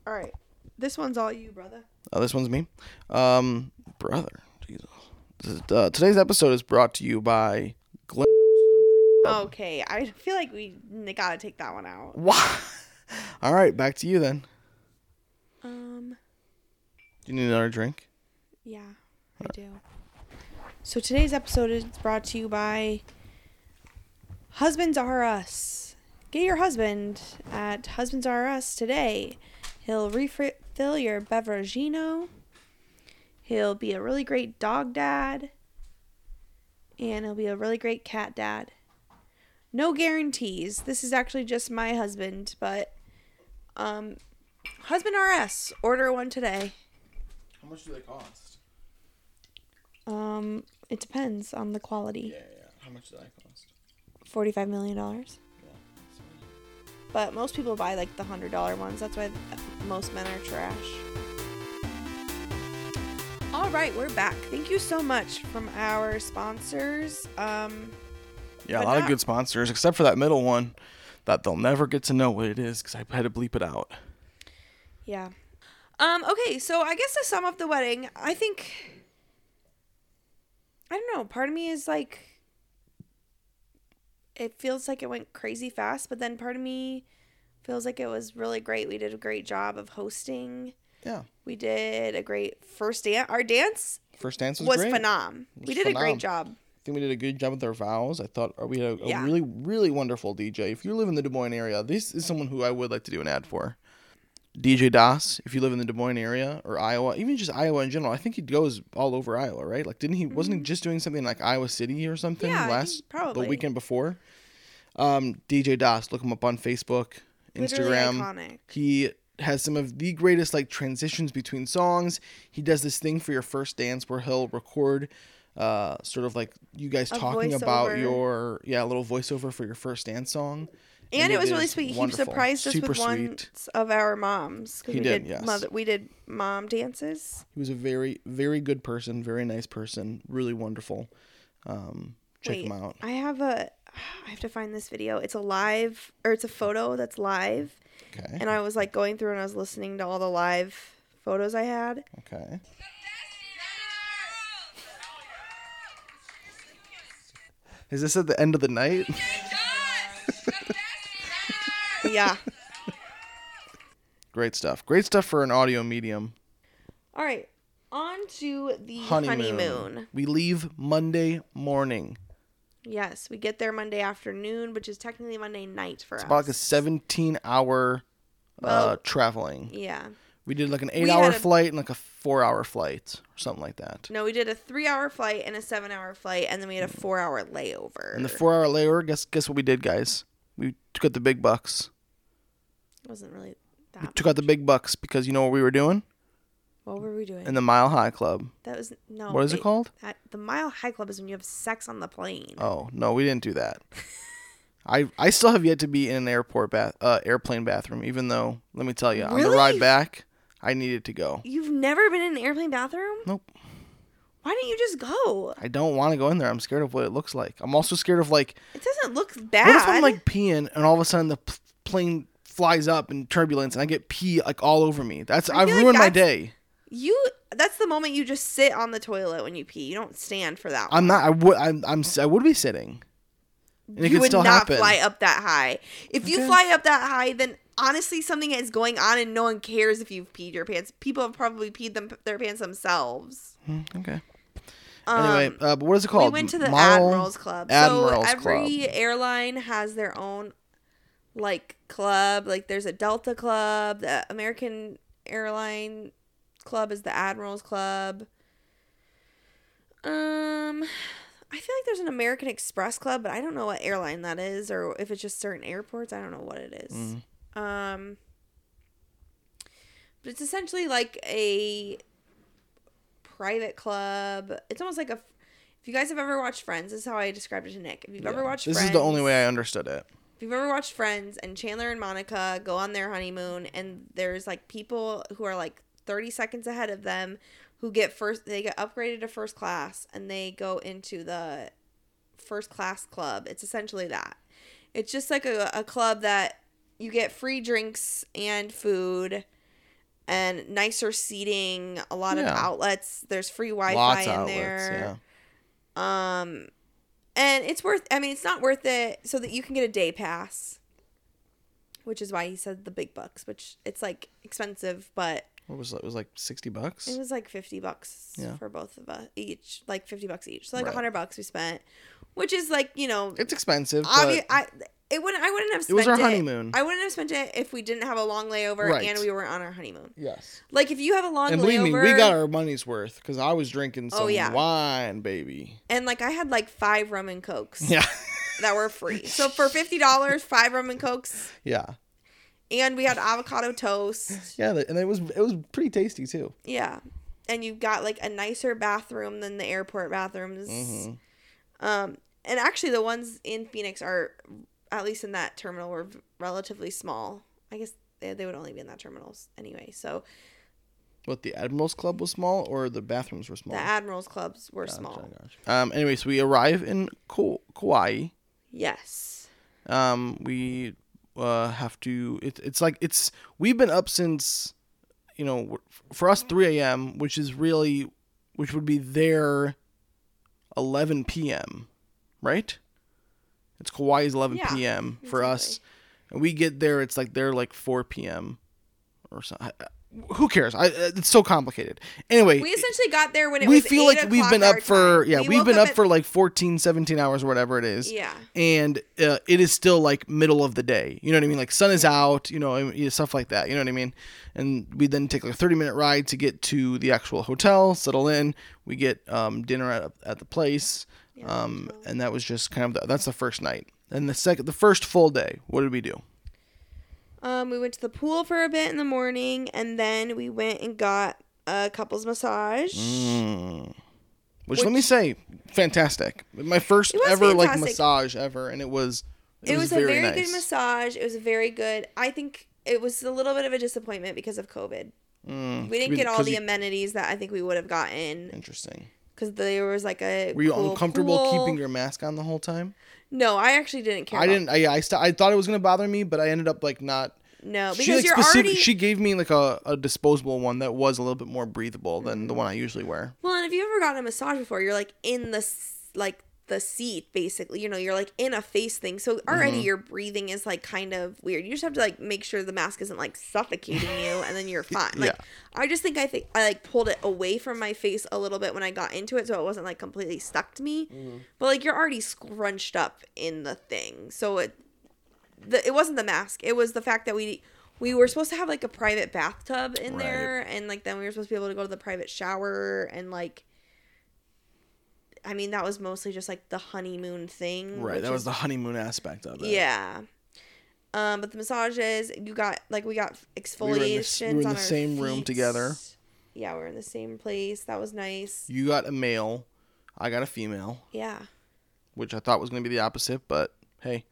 All right. This one's all you, brother. Oh, this one's me. Um, brother, Jesus. This is- uh, today's episode is brought to you by Glen. Okay. I feel like we gotta take that one out. Wow. All right, back to you then. Um. Do you need another drink? Yeah, I do. So today's episode is brought to you by Husbands R Us. Get your husband at Husbands R Us today. He'll refill your Beveragino. He'll be a really great dog dad. And he'll be a really great cat dad. No guarantees. This is actually just my husband, but um Husband RS, order one today. How much do they cost? Um, it depends on the quality. yeah. yeah. How much do that cost? Forty-five million dollars. But most people buy like the hundred dollar ones. That's why most men are trash. All right, we're back. Thank you so much from our sponsors. Um, Yeah, a lot of good sponsors, except for that middle one that they'll never get to know what it is because I had to bleep it out. yeah. Um, okay, so I guess to sum up the wedding, I think I don't know, part of me is like it feels like it went crazy fast, but then part of me feels like it was really great. We did a great job of hosting. Yeah. We did a great first dance. Our dance First dance was, was, great. phenom. was We did a great job. I think we did a good job with our vows. I thought we had a, a Yeah. really, really wonderful DJ. If you live in the Des Moines area, this is someone who I would like to do an ad for. DJ Das, if you live in the Des Moines area or Iowa, even just Iowa in general, I think he goes all over Iowa, right? Like, didn't he? Wasn't he just doing something like Iowa City or something Mm-hmm. Yeah, last probably. the weekend before? Um, DJ Das, look him up on Facebook, Instagram. He has some of the greatest like transitions between songs. He does this thing for your first dance where he'll record uh sort of like you guys A talking about your yeah, a little voiceover for your first dance song. And, it was really sweet. wonderful. He surprised us Super with one sweet. of our moms He we did, did, yes. mother. We did mom dances. He was a very very good person, very nice person, really wonderful. Um check Wait, him out. I have a. I have to find this video. It's a live or it's a photo that's live, Okay. and I was like going through and I was listening to all the live photos I had. Okay. Is this at the end of the night? Yeah. Great stuff. Great stuff for an audio medium. all right. On to the honeymoon. honeymoon. We leave Monday morning. Yes, we get there Monday afternoon, which is technically Monday night for It's us. about like a 17 hour uh, traveling. yeah. We did like an We eight hour a- flight and like a four hour flight or something like that. No, we did a three-hour flight and a seven-hour flight, and then we had a four-hour layover. And the four hour layover, guess guess what we did, guys? We took out the big bucks. Wasn't really We that. took out the big bucks because you know what we were doing? What were we doing? In the Mile High Club. that was no. What is it called? That, the Mile High Club is when you have sex on the plane. Oh no, we didn't do that. I I still have yet to be in an airport bath uh, airplane bathroom, even though let me tell you, on the Really? ride back, I needed to go. You've never been in an airplane bathroom? Nope. Why didn't you just go? I don't want to go in there. I'm scared of what it looks like. I'm also scared of like It doesn't look bad. What if I'm like peeing and all of a sudden the p- plane flies up in turbulence and I get pee like all over me? That's I've like ruined my day. you? That's the moment you just sit on the toilet when you pee. You don't stand for that. One. I'm not. I would. I'm. I'm. I would be sitting. And it you would still not happen. fly up that high. If you fly up that high, then honestly, something is going on, and no one cares if you've peed your pants. People have probably peed them their pants themselves. Hmm, Okay. Um, Anyway, uh, but what is it called? we went to the Model- Admirals Club. Admirals so every Club. airline has their own like club. Like there's a Delta Club. The American Airline Club is the Admirals Club. Um, I feel like there's an American Express Club, but I don't know what airline that is, or if it's just certain airports. I don't know what it is. Mm. Um, but it's essentially like a private club. It's almost like a. If you guys have ever watched Friends, this is how I described it to Nick. If you've ever Yeah. watched This Friends, is the only way I understood it. If you've ever watched Friends and Chandler and Monica go on their honeymoon and there's like people who are like 30 seconds ahead of them who get first they get upgraded to first class and they go into the first class club. It's essentially that. It's just like a, a club that you get free drinks and food and nicer seating, a lot of outlets. There's free Wi-Fi Lots in of outlets. there. Yeah. Um, and it's worth. I mean, it's not worth it so that you can get a day pass, which is why he said the big bucks. Which it's like expensive, but What was it? It was like sixty bucks. it was like fifty bucks Yeah. for both of us each, like fifty bucks each. So like a Right. hundred bucks we spent, which is like you know, It's expensive, obvi- but I it wouldn't. I wouldn't have. Spent it was our honeymoon. I wouldn't have spent it if we didn't have a long layover Right. and we were on our honeymoon. yes. Like if you have a long And believe layover, me, we got our money's worth because I was drinking some Oh, yeah. wine, baby. and like I had like five rum and cokes Yeah. that were free. So for fifty dollars, five rum and cokes. yeah. and we had avocado toast. Yeah, and it was it was pretty tasty too. Yeah, and you got like a nicer bathroom than the airport bathrooms. Mm-hmm. Um, and actually, the ones in Phoenix are, at least in that terminal, were relatively small. I guess they, they would only be in that terminal s- anyway. So What the Admirals Club was small, or the bathrooms were small? the Admirals clubs were Gotcha, small. gotcha. Um. Anyway, so we arrive in Ko- Kauai. Yes. Um. We uh have to. It, it's like it's we've been up since, you know, for us three a.m., which is really, which would be their, eleven p.m. Right. It's Kauai's eleven Yeah, p.m. for us, and we get there. It's like they're like four p.m. or something. who cares? I, it's so complicated. Anyway, We essentially got there when it we feel 8 like we've been up for time. yeah We have been up at- for like 14 17 hours or whatever it is yeah. and uh, it is still like middle of the day you know what i mean like sun is out you know stuff like that you know what i mean and we then take like a 30 minute ride to get to the actual hotel settle in we get um, dinner at, at the place Yeah, um, hotel. and that was just kind of the, that's the first night and the second the first full day what did we do Um, we went to the pool for a bit in the morning, and then we went and got a couples massage. Mm. Which, let me say, fantastic. My first It was ever like massage ever, and it was. It, was, a very nice. good massage. It was very good. I think it was a little bit of a disappointment because of COVID. Mm, We didn't get all the you- amenities that I think we would have gotten Interesting. Because there was like a. Were you cool uncomfortable pool. keeping your mask on the whole time? No, I actually didn't care. I about- didn't. I I, st- I thought it was gonna bother me, but I ended up like not. No, she, because like, you're specific- already. She gave me like a, a disposable one that was a little bit more breathable than Mm-hmm. the one I usually wear. Well, and if you've ever gotten a massage before, you're like in the like the seat basically. You know, you're like in a face thing. So already Mm-hmm. your breathing is like kind of weird. You just have to like make sure the mask isn't like suffocating you, and then you're fine. Like Yeah. I just think I think I like pulled it away from my face a little bit when I got into it, so it wasn't like completely stuck to me. Mm-hmm. But like you're already scrunched up in the thing, so it the it wasn't the mask. It was the fact that we. We were supposed to have like a private bathtub in Right. there, and like then we were supposed to be able to go to the private shower, and like I mean, that was mostly just like the honeymoon thing. Right. That was is- the honeymoon aspect of it. yeah. Um, but the massages, you got like we got were in the exfoliations we were in on the same room together. Yeah, we are in the same place. That was nice. You got a male. I got a female, Yeah. which I thought was gonna be the opposite, but hey,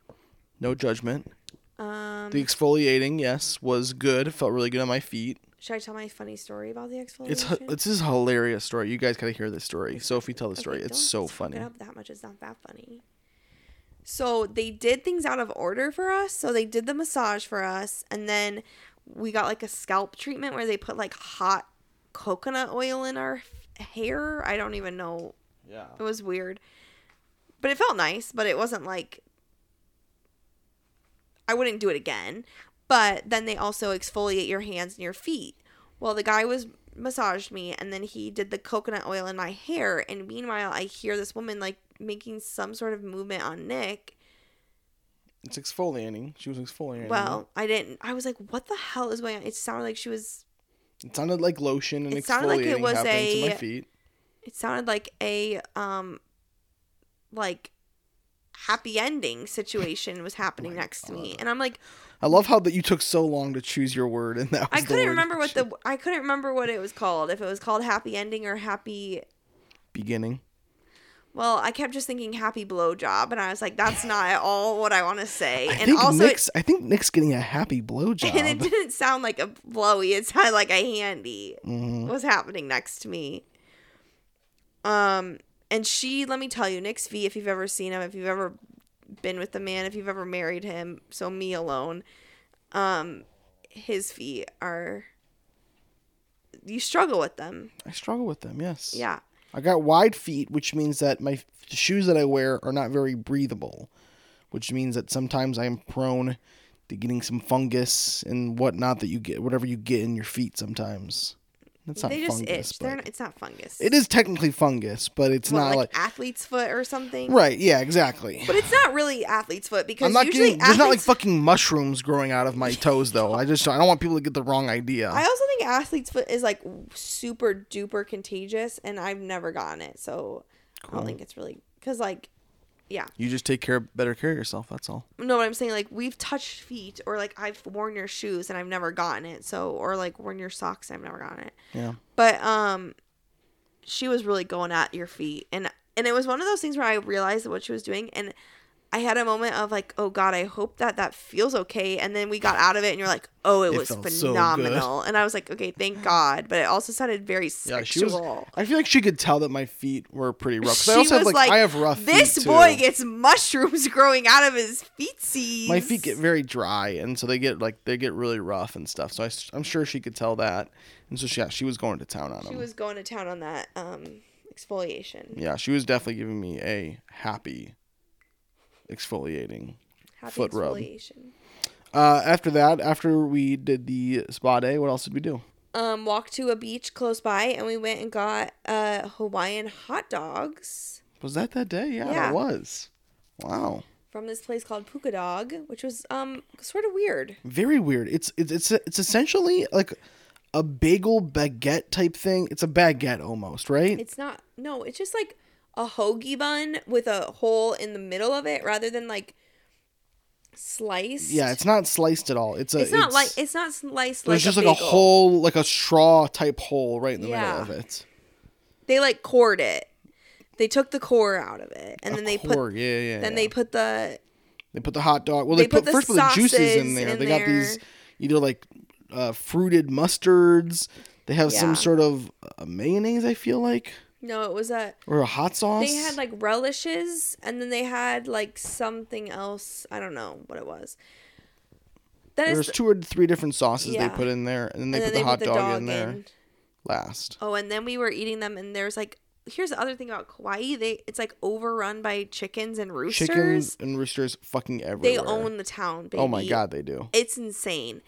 no judgment. Um, The exfoliating, yes, was good. Felt really good on my feet. Should I tell my funny story about the exfoliation? It's it's this is a hilarious story. You guys gotta hear this story. So if we tell the story, Okay, it's so funny. It up that much. It's not that funny. So they did things out of order for us. So they did the massage for us, and then we got like a scalp treatment where they put like hot coconut oil in our hair. I don't even know. Yeah. It was weird, but it felt nice. But it wasn't like I wouldn't do it again. But then they also exfoliate your hands and your feet. Well, the guy was massaged me and then he did the coconut oil in my hair and meanwhile I hear this woman like making some sort of movement on Nick. It's exfoliating. She was exfoliating. Well, I didn't I was like what the hell is going on? It sounded like she was it sounded like lotion and It exfoliating sounded like it was happening to my a- feet. it sounded like a um like happy ending situation was happening Oh next to me and I'm like I love how that you took so long to choose your word, and that was I couldn't remember what the I couldn't remember what it was called if it was called happy ending or happy beginning. Well, I kept just thinking happy blowjob, and I was like, that's not at all what I want to say. I and think also, Nick's. I think Nick's getting a happy blowjob. it, and it didn't sound like a blowy; it sounded like a handy Mhm. was happening next to me. Um, and she, let me tell you, Nick's feet. If you've ever seen him, if you've ever been with the man, if you've ever married him, so me alone, um, his feet are. You struggle with them, I struggle with them. Yes. yeah. I got wide feet, which means that my shoes that I wear are not very breathable, which means that sometimes I am prone to getting some fungus and whatnot that you get, whatever you get in your feet. Sometimes that's not they just fungus, itch. They're not, it's not fungus. it is technically fungus, but it's What, not like, like, athlete's foot or something. right. Yeah, exactly. But it's not really athlete's foot because I'm not usually getting. There's not like fucking mushrooms growing out of my toes, though. I just I don't want people to get the wrong idea. I also think athlete's foot is like super duper contagious, and I've never gotten it, so I don't think it's really because like, yeah, you just take care, better care of yourself. That's all. no, what I'm saying like we've touched feet or like I've worn your shoes and I've never gotten it, so or like worn your socks, and I've never gotten it. Yeah. But um, she was really going at your feet, and and it was one of those things where I realized what she was doing, and I had a moment of like, oh God, I hope that that feels okay. And then we got out of it, and you're like, oh, it, It was felt so phenomenal. and I was like, okay, thank God. But it also sounded very Yeah, sexual. she was. I feel like she could tell that my feet were pretty rough. She I also have was like, like, I have rough this boy gets mushrooms growing out of his feetsies. my feet get very dry, and so they get like they get really rough and stuff. So I, am sure she could tell that, and so she, yeah, she was going to town on him. She was going to town on that um exfoliation. yeah, she was definitely giving me a happy exfoliating. Happy Foot rub. exfoliation. Uh, after that, after we did the spa day, what else did we do? um, walked to a beach close by, and we went and got uh, Hawaiian hot dogs Was that that day? Yeah, Yeah. it was. Wow. from this place called Puka Dog, which was um sort of weird. Very weird. It's it's it's it's essentially like a bagel baguette type thing. It's a baguette almost, right? It's not. No, it's just like a hoagie bun with a hole in the middle of it, rather than like sliced. yeah, it's not sliced at all. It's a It's not like it's not sliced there's like just a like a bagel. hole, like a straw type hole right in the Yeah. middle of it. They like cored it. They took the core out of it, and A then they core, put. yeah, yeah. Then yeah. they put the They put the hot dog. Well, They they, put, put the first put the juices in there. in they got these there. either like uh, fruited mustards. They have Yeah. some sort of uh, mayonnaise. I feel like no, it was a. or a hot sauce. They had like relishes, and then they had like something else. I don't know what it was. That is There's two or three different sauces Yeah. they put in there, and then they and put then the hot put dog, in there last. Oh, and then we were eating them, and there's like here's the other thing about Kauai. They it's like overrun by chickens and roosters. Chickens and roosters fucking everywhere. they own the town. Baby. Oh my god, they do. it's insane,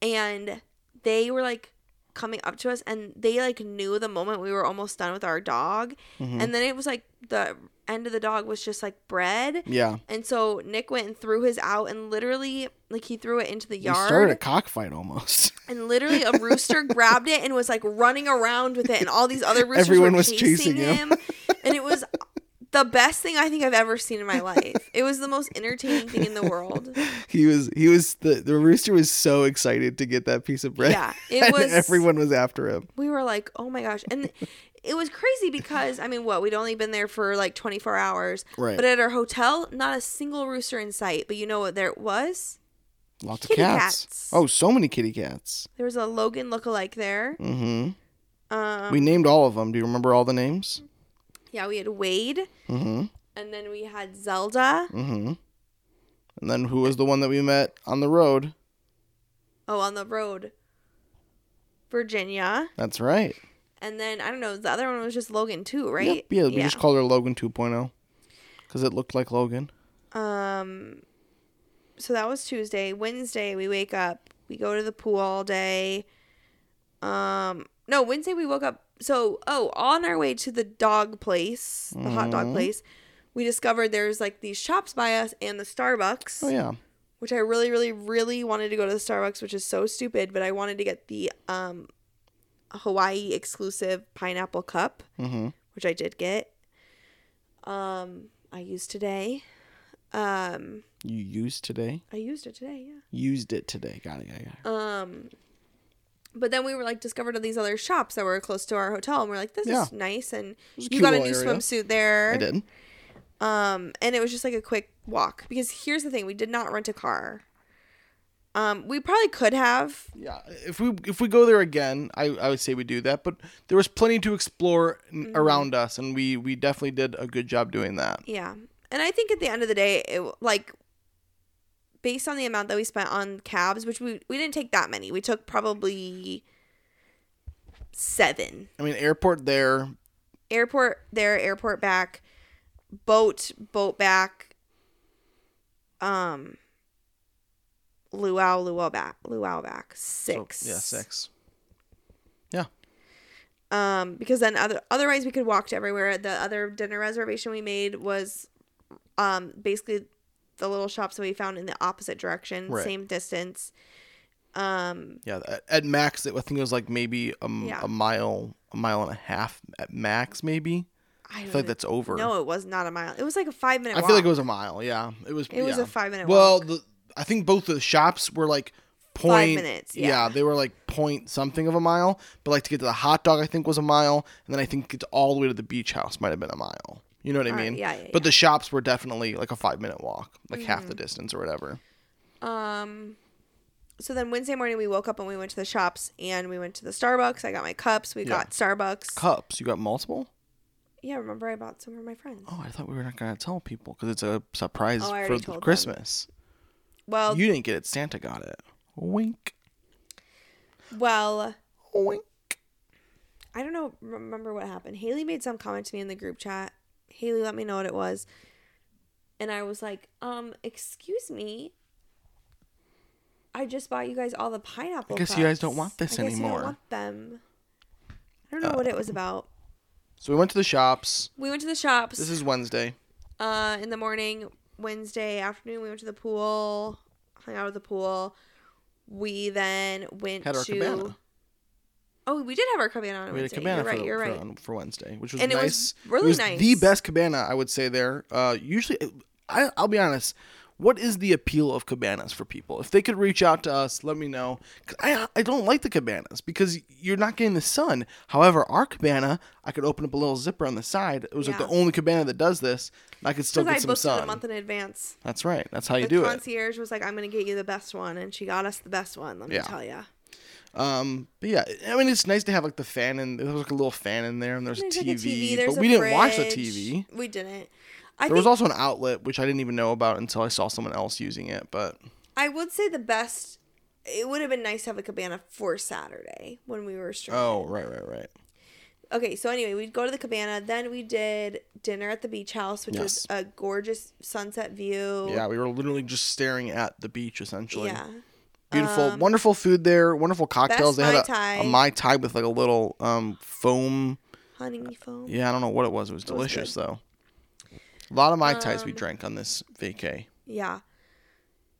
and they were like coming up to us, and they like knew the moment we were almost done with our dog, Mm-hmm. and then it was like the end of the dog was just like bread. Yeah, And so Nick went and threw his out and literally like he threw it into the you started yard a cockfight almost. and literally a rooster grabbed it and was like running around with it and all these other roosters Everyone were was chasing, chasing him. him. and it was the best thing I think I've ever seen in my life. It was the most entertaining thing in the world. he was he was the the rooster was so excited to get that piece of bread. Yeah, it was- everyone was after him. We were like, "Oh my gosh." And it was crazy because I mean, what? We'd only been there for like 24 hours. Right. But at our hotel, not a single rooster in sight. But you know what there was? Lots Kitty of cats. cats. Oh, so many kitty cats. There was a Logan lookalike there. Mm-hmm. Um, we named all of them. Do you remember all the names? Yeah, we had Wade, Mm-hmm. and then we had Zelda. Mm-hmm. And then who was the one that we met on the road? Oh, on the road, Virginia, That's right. and then I don't know. The other one was just Logan too, right? Yep. Yeah, we just called her Logan 2.0 because it looked like Logan. Um, so that was Tuesday. Wednesday, we wake up. We go to the pool all day. Um, no, Wednesday we woke up. So, oh, on our way to the dog place, the hot dog Mhm. place, we discovered there's like these shops by us and the Starbucks. Oh yeah. which I really, really, really wanted to go to the Starbucks, which is so stupid, but I wanted to get the um Hawaii exclusive pineapple cup, Mm-hmm. which I did get. Um, I used today. Um, You used today. I used it today, yeah. Used it today. Got it. Got it. Got it. Um, but then we were like discovered all these other shops that were close to our hotel, and we're like, this Yeah. is nice, and you got a new area. swimsuit there. I did. Um, and it was just like a quick walk because here's the thing: we did not rent a car. Um, we probably could have. Yeah. If we if we go there again, I, I would say we do that. But there was plenty to explore Mm-hmm. around us, and we we definitely did a good job doing that. Yeah. And I think at the end of the day, it like based on the amount that we spent on cabs, which we we didn't take that many. We took probably seven. I mean, airport there. Airport there, airport back, boat, boat back. Um luau, luau back, luau back. so- Six. yeah, six. um because then other otherwise we could walk to everywhere the other dinner reservation we made was um basically the little shops that we found in the opposite direction Right. same distance um Yeah. At, max, it, I think it was like maybe a, Yeah. a mile, a mile and a half at max, maybe. i, I feel like that's over. no it was not a mile it was like a five minute I walk. feel like it was a mile. Yeah, it was. It was a five-minute Well, walk. the I think both the shops were like point. Five minutes, yeah. they were like point something of a mile. But like to get to the hot dog, I think was a mile, and then I think it's all the way to the beach house might have been a mile. You know what I mean? yeah, yeah, But yeah. the shops were definitely like a five minute walk, like half Mm-hmm. the distance or whatever. um so then wednesday morning we woke up and we went to the shops and we went to the starbucks i got my cups we Yeah. got starbucks Cups, you got multiple? yeah remember i bought some for my friends Oh, I thought we were not gonna tell people because it's a surprise Oh, for told them. Christmas. well You didn't get it. Santa got it. Wink. well Wink. I don't know. Remember what happened? Haley made some comment to me in the group chat. Haley let me know what it was, and I was like, "Um, excuse me." I just bought you guys all the pineapple. I guess you guys don't want this I guess anymore. don't want them. I don't know what it was about. So we went to the shops. We went to the shops. This is Wednesday. uh, in the morning. Wednesday afternoon, we went to the pool, hung out at the pool. We then went Had to. cabana. Oh, we did have our cabana on We had a Wednesday. cabana you're for, right. You're for, right. on- for Wednesday, which was And it was really it was nice. The best cabana, I would say. There, uh, usually, I, I'll be honest. What is the appeal of cabanas for people? If they could reach out to us, let me know. I I don't like the cabanas because you're not getting the sun. However, our cabana, I could open up a little zipper on the side. It was like the only cabana that does this. And I could still get I some booked it sun. a month in advance. That's right. That's how you The do it. The concierge was like, "I'm gonna get you the best one," and she got us the best one. Let me Yeah. tell you. Um, but yeah, I mean, it's nice to have like the fan and there was like a little fan in there, and there's, There's a like TV, a TV. But we didn't watch the. TV. We didn't. I There was also an outlet which I didn't even know about until I saw someone else using it. But I would say the best. It would have been nice to have a cabana for Saturday when we were streaming. oh, right, right, right. Okay, so anyway, we'd go to the cabana. Then we did dinner at the beach house, which was a gorgeous sunset view. Yeah, we were literally just staring at the beach essentially. Yeah. Beautiful, Um, wonderful food there. Wonderful cocktails. They had a, Tai. a mai tai with like a little um foam. Honey foam. Yeah, I don't know what it was. It was was delicious good. though. A lot of mai tais we Um, drank on this vacay. Yeah.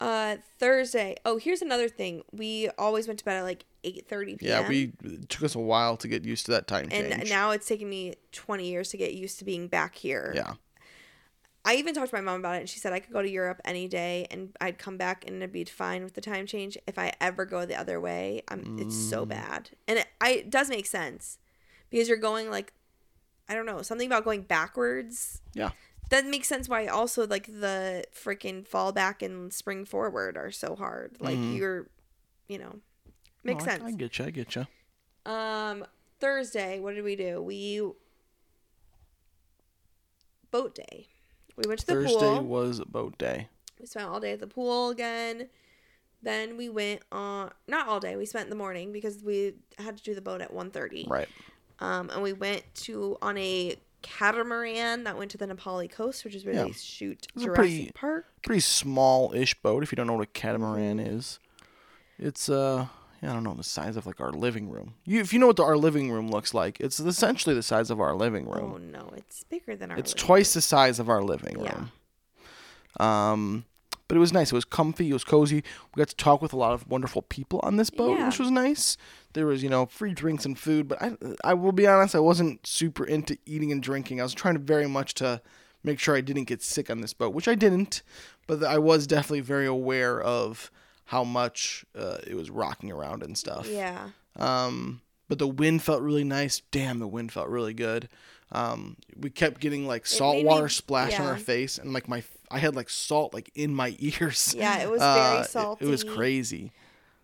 Uh, Thursday. Oh, here's another thing. We always went to bed at like 8:30 p.m. Yeah, we it took us a while to get used to that time and change. now it's taken me 20 years to get used to being back here. yeah. I even talked to my mom about it, and she said I could go to Europe any day, and I'd come back and it'd be fine with the time change. If I ever go the other way, I'm, it's Mm. so bad, and it, I it does make sense because you're going like, I don't know, something about going backwards. Yeah. That makes sense. Why also like the freaking fall back and spring forward are so hard. Like Mhm. you're, you know, makes No, I- sense. I, get you. I get you. Um, Thursday, what did we do? We boat day. We went to the Thursday pool. was boat day. We spent all day at the pool again. Then we went on not all day. We spent the morning because we had to do the boat at 1.30. Right. Um, and we went to on a catamaran that went to the Na Pali coast, which is where Yeah. they shoot It's a Jurassic pretty- Park. Pretty small-ish boat. If you don't know what a catamaran is, it's uh, I don't know the size of like our living room. You, if you know what the, our living room looks like, it's essentially the size of our living room. Oh no, it's bigger than our. it's twice the size of our living room. Yeah. room. Um, but it was nice. It was comfy. It was cozy. We got to talk with a lot of wonderful people on this boat, Yeah. which was nice. There was, you know, free drinks and food. But I, I will be honest, I wasn't super into eating and drinking. I was trying to very much to make sure I didn't get sick on this boat, which I didn't. But I was definitely very aware of how much uh, it was rocking around and stuff. Yeah. Um, but the wind felt really nice. Damn, the wind felt really good. Um, we kept getting like salt made me- water splashed on our face, and like my I had like salt like in my ears. Yeah, it was Uh, very it- salty. It, was crazy.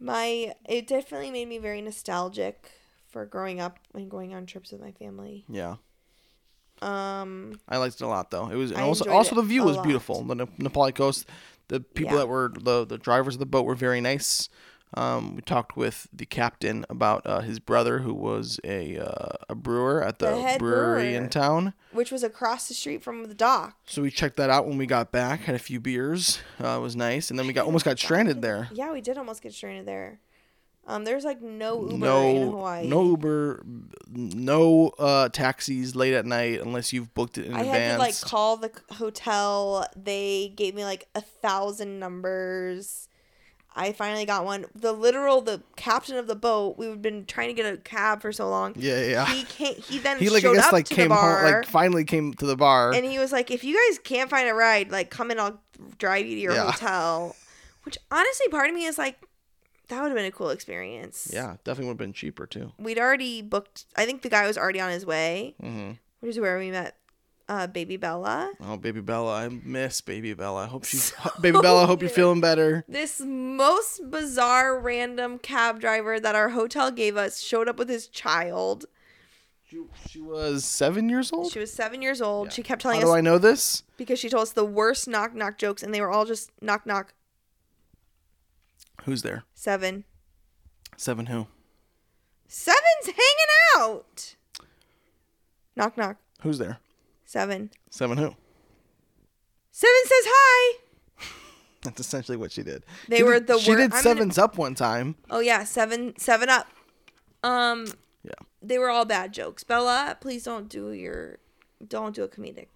My it definitely made me very nostalgic for growing up and going on trips with my family. Yeah, Um, I liked it a lot though. It was also also it the view was lot. beautiful. The Ne- Na Pali coast, the people Yeah. that were the the drivers of the boat were very nice. Um, we talked with the captain about uh, his brother, who was a uh, a brewer at the, The brewery in town. which was across the street from the dock. So we checked that out when we got back. Had a few beers. Uh, it was nice, and then we got almost got stranded there. Yeah, we did almost get stranded there. Um, there's like no Uber in No, Hawaii. no Uber, no uh, taxis late at night unless you've booked it in I advance. had to like call the hotel. They gave me like a thousand numbers. I finally got one. The literal, the captain of the boat. We've been trying to get a cab for so long. yeah, yeah. He came. He then He like I showed guess up like to came the bar, home, like finally came to the bar. and he was like, "If you guys can't find a ride, like come and I'll drive you to your Yeah. hotel." Which honestly, part of me is like, that would have been a cool experience. yeah, definitely would have been cheaper too. We'd already booked. I think the guy was already on his way, hmm which is where we met uh, baby Bella. Oh, baby Bella, I miss baby Bella. I hope she's baby Bella. I hope you're feeling better. This most bizarre random cab driver that our hotel gave us showed up with his child. She, she was seven years old. She was seven years old. Yeah. She kept telling How telling do us I know this? because she told us the worst knock knock jokes, and they were all just knock knock Who's there? seven. Seven who? Seven's hanging out. Knock knock Who's there? seven. Seven who? Seven says hi. That's essentially what she did. They She were did- the She wor- did I'm gonna- Sevens Up one time. Oh yeah, seven seven up. Um, Yeah. they were all bad jokes. Bella, please don't do your, don't do a comedic.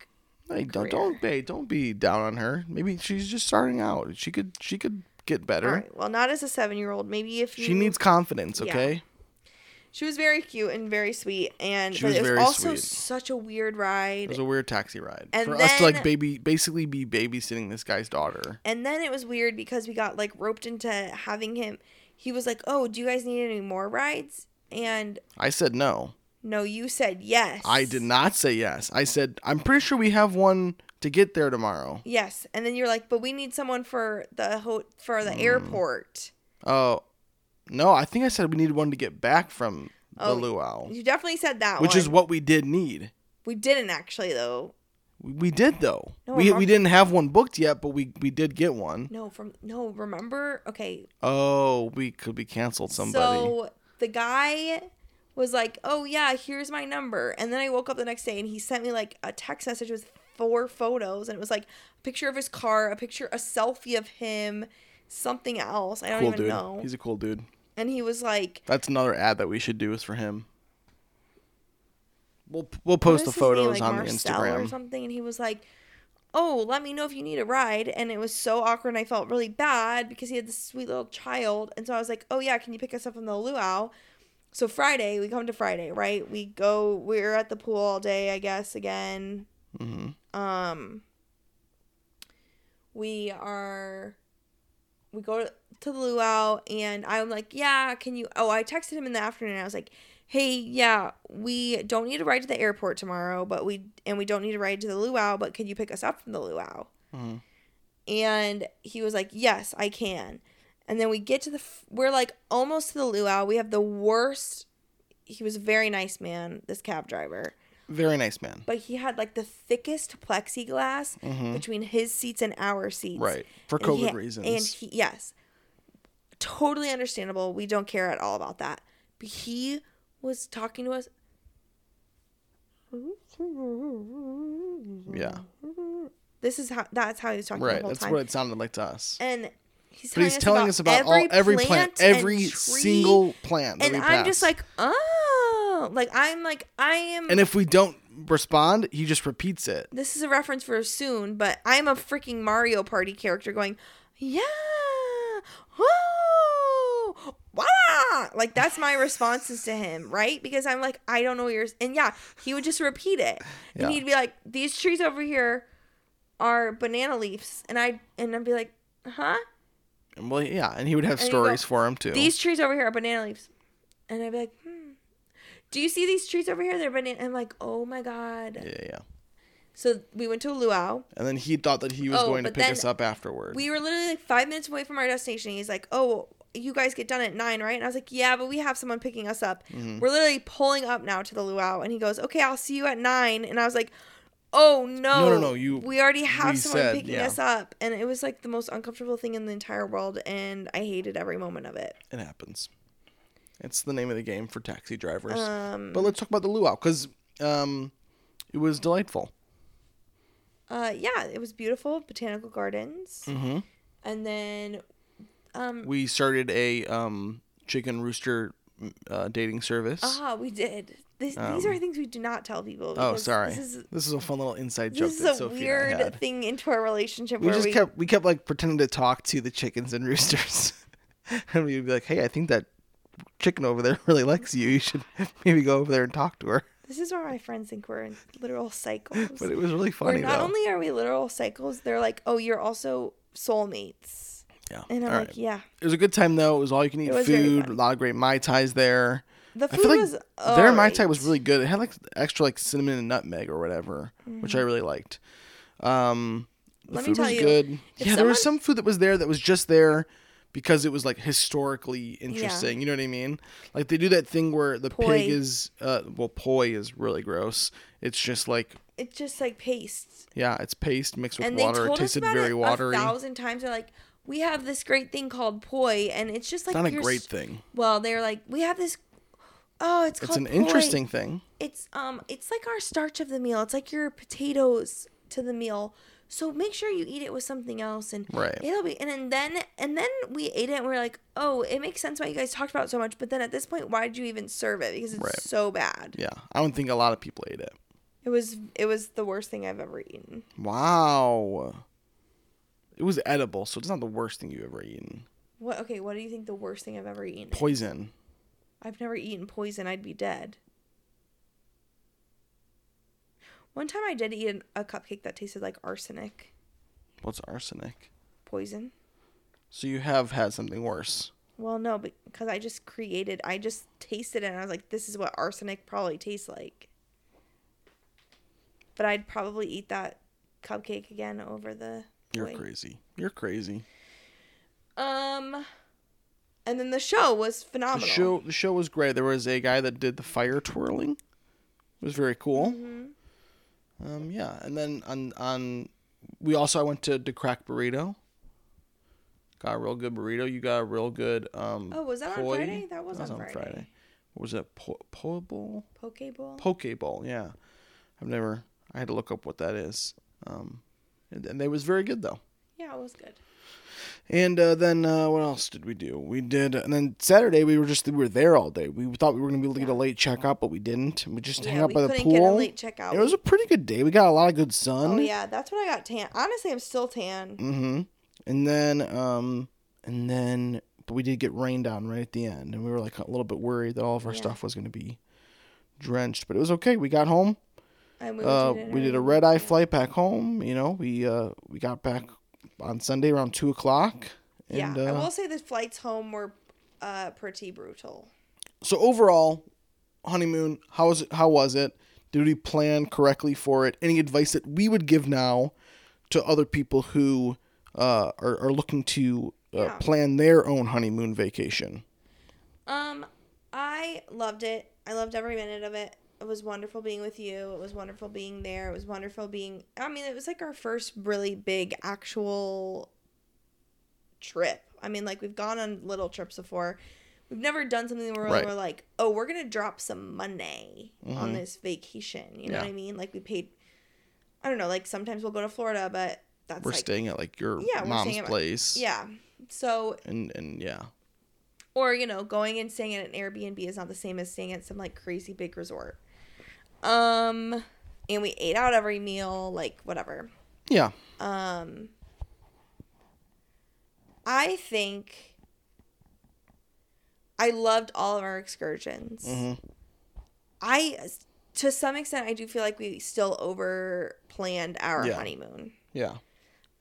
Hey, don't career. don't be don't be down on her. Maybe she's just starting out. She could she could get better. All right. Well, not as a seven year old. Maybe if you. She needs confidence. Yeah. Okay. She was very cute and very sweet, and She but was it was very also sweet. such a weird ride. It was a weird taxi ride And for us to like baby basically be babysitting this guy's daughter. And then it was weird because we got like roped into having him. He was like, "Oh, do you guys need any more rides?" And I said no. no, you said yes. I did not say yes. I said I'm pretty sure we have one to get there tomorrow. Yes, and then you're like, "But we need someone for the ho- for the hmm. airport." Oh, no, I think I said we needed one to get back from the Oh, luau, You definitely said that which one. is what we did need. we didn't actually though. We, we did though. No, we I'm- we didn't have one booked yet, but we we did get one. No, from no. Remember? Okay, Oh, we could be canceled somebody. So the guy was like, "Oh yeah, here's my number," and then I woke up the next day and he sent me like a text message with four photos, and it was like a picture of his car, a picture, a selfie of him, something else. I don't cool even dude. know. He's a cool dude. and he was like, That's another ad that we should do is for him. We'll we'll post the photos like on the Marcel or something, and he was like. Oh, let me know if you need a ride. And it was so awkward, and I felt really bad because he had this sweet little child. And so I was like, Oh, yeah, can you pick us up from the luau? So Friday, we come to Friday, right? We go, we're at the pool all day, I guess, again. hmm Um, we are, we go to the luau, and I'm like, yeah, can you? Oh, I texted him in the afternoon. I was like, hey, yeah, we don't need a ride to the airport tomorrow, but we and we don't need a ride to the luau, but can you pick us up from the luau? Mhm. And he was like, yes, I can. And then we get to the, we're like almost to the luau. We have the worst. He was a very nice man, this cab driver Very nice man. but he had like the thickest plexiglass between his seats and our seats. Mm-hmm. Right. For And COVID reasons. And he, yes, totally understandable. We don't care at all about that. But he was talking to us. yeah. This is how. That's how he was talking Right. That's time. what it sounded like to us. and he's telling, he's us, telling about us about every all every plant, plant every single plant. That And I'm just like, oh, like I'm like I am. And if we don't respond, he just repeats it. this is a reference for soon, but I'm a freaking Mario Party character going, yeah, whoa, wah! Like that's my responses to him, right? Because I'm like, I don't know yours, and yeah, he would just repeat it, and Yeah. he'd be like, these trees over here are banana leaves, and I and I'd be like, huh? And well, yeah, and he would have And he'd go, stories for him too. These trees over here are banana leaves, and I'd be like. Do you see these trees over here? They're banana. I'm like, oh my god. yeah, yeah. So we went to a luau. And then he thought that he was Oh, going to pick us up afterward. We were literally like five minutes away from our destination. He's like, "Oh, you guys get done at nine, right?" And I was like, "Yeah, but we have someone picking us up. Mm-hmm. We're literally pulling up now to the luau." And he goes, "Okay, I'll see you at 9. And I was like, "Oh no, No, no, no, you- we already have someone said, picking yeah. us up." And it was like the most uncomfortable thing in the entire world, and I hated every moment of it. it happens. It's the name of the game for taxi drivers. Um, but let's talk about the luau because um, it was delightful. uh, yeah, it was beautiful, botanical gardens, Mm-hmm. and then, um, We started a um, chicken rooster uh, dating service. ah, we did. This, these are things we do not tell people. Um, oh, sorry. This is This is a fun little inside joke This is a weird and I had. thing into our relationship We just we kept we kept like pretending to talk to the chickens and roosters, and we'd be like, "Hey, I think that chicken over there really likes you. You should maybe go over there and talk to her." This is where my friends think we're in literal cycles. But it was really Where funny not though. only are we literal cycles, they're like, "Oh, you're also soulmates." yeah. And I'm All like, right. "Yeah." It was a good time though. It was all you can eat was food. A lot of great mai tais there. The I food feel like was their mai tai was really good. It had like extra like cinnamon and nutmeg or whatever, which I really liked. Um, the Mm-hmm. Let food was you, good. Yeah, there was some food that was there that was just there because it was like historically interesting. You know what I mean? Like they do that thing where the Poi. pig is uh well poi is really gross. It's just like It's just like paste. yeah, it's paste mixed with and water. It tasted very it watery. a thousand times. They're like, "We have this great thing called poi," and it's just like Not a great thing. Well, they're like, "We have this." Oh, it's, It's called an poi." interesting thing. It's um, it's like our starch of the meal. It's like your potatoes to the meal. So make sure you eat it with something else and Right. it'll be and then and then we ate it and we are like, "Oh, it makes sense why you guys talked about it so much." But then at this point, why did you even serve it? Because it's Right. so bad. Yeah, I don't think a lot of people ate it. It was it was the worst thing I've ever eaten. Wow. It was edible, so it's not the worst thing you've ever eaten. What okay, what do you think the worst thing I've ever eaten? is? Poison. I've never eaten poison. I'd be dead. One time I did eat an, a cupcake that tasted like arsenic. What's arsenic? Poison. So you have had something worse. Well, no, because I just created, I just tasted it and I was like, this is what arsenic probably tastes like. But I'd probably eat that cupcake again over the. You're crazy. You're crazy. Um, and then the show was The phenomenal. show the show was great. There was a guy that did the fire twirling. It was very cool. Mm-hmm. Um, yeah, and then on on we also I went to the Crack Burrito. Got a real good burrito. You got a real good um. Oh, was that on. Friday? That was on Friday. What was it? Po, po bowl? Poke bowl. Poke bowl. Yeah, I've never. I had to look up what that is. Um, and, and it was very good though. yeah, it was good. And uh, then uh, what else did we do? We did, and then Saturday we were just we were there all day. We thought we were gonna be able to get a late checkout, but we didn't. We just hang out we by the couldn't pool. get a late checkout. It was a pretty good day. We got a lot of good sun. Oh yeah, that's when I got tan. Honestly, I'm still tan. Mm-hmm. And then, um, and then, but we did get rained on right at the end, and we were like a little bit worried that all of our Yeah. stuff was gonna be drenched. But it was okay. We got home. And we, went Uh, we did a red eye flight back home. You know, we uh we got back on Sunday around two o'clock. Yeah, And, I uh, will say the flights home were uh, pretty brutal. So overall, honeymoon, how was it? How was it? Did we plan correctly for it? Any advice that we would give now to other people who uh, are, are looking to uh, Yeah. plan their own honeymoon vacation? Um, I loved it. I loved every minute of it. It was wonderful being with you. It was wonderful being there. It was wonderful being. I mean, it was like our first really big actual trip. I mean, like we've gone on little trips before. We've never done something where Right. we're like, oh, we're gonna drop some money on Mhm. this vacation. You know Yeah. what I mean? Like we paid. I don't know. Like sometimes we'll go to Florida, but that's We're like staying at like your Yeah, mom's at place. yeah. So And and yeah. or you know going and staying at an airbnb is not the same as staying at some like crazy big resort um and we ate out every meal like whatever Yeah. um i think i loved all of our excursions Mm-hmm. i to some extent i do feel like we still over planned our Yeah. honeymoon Yeah.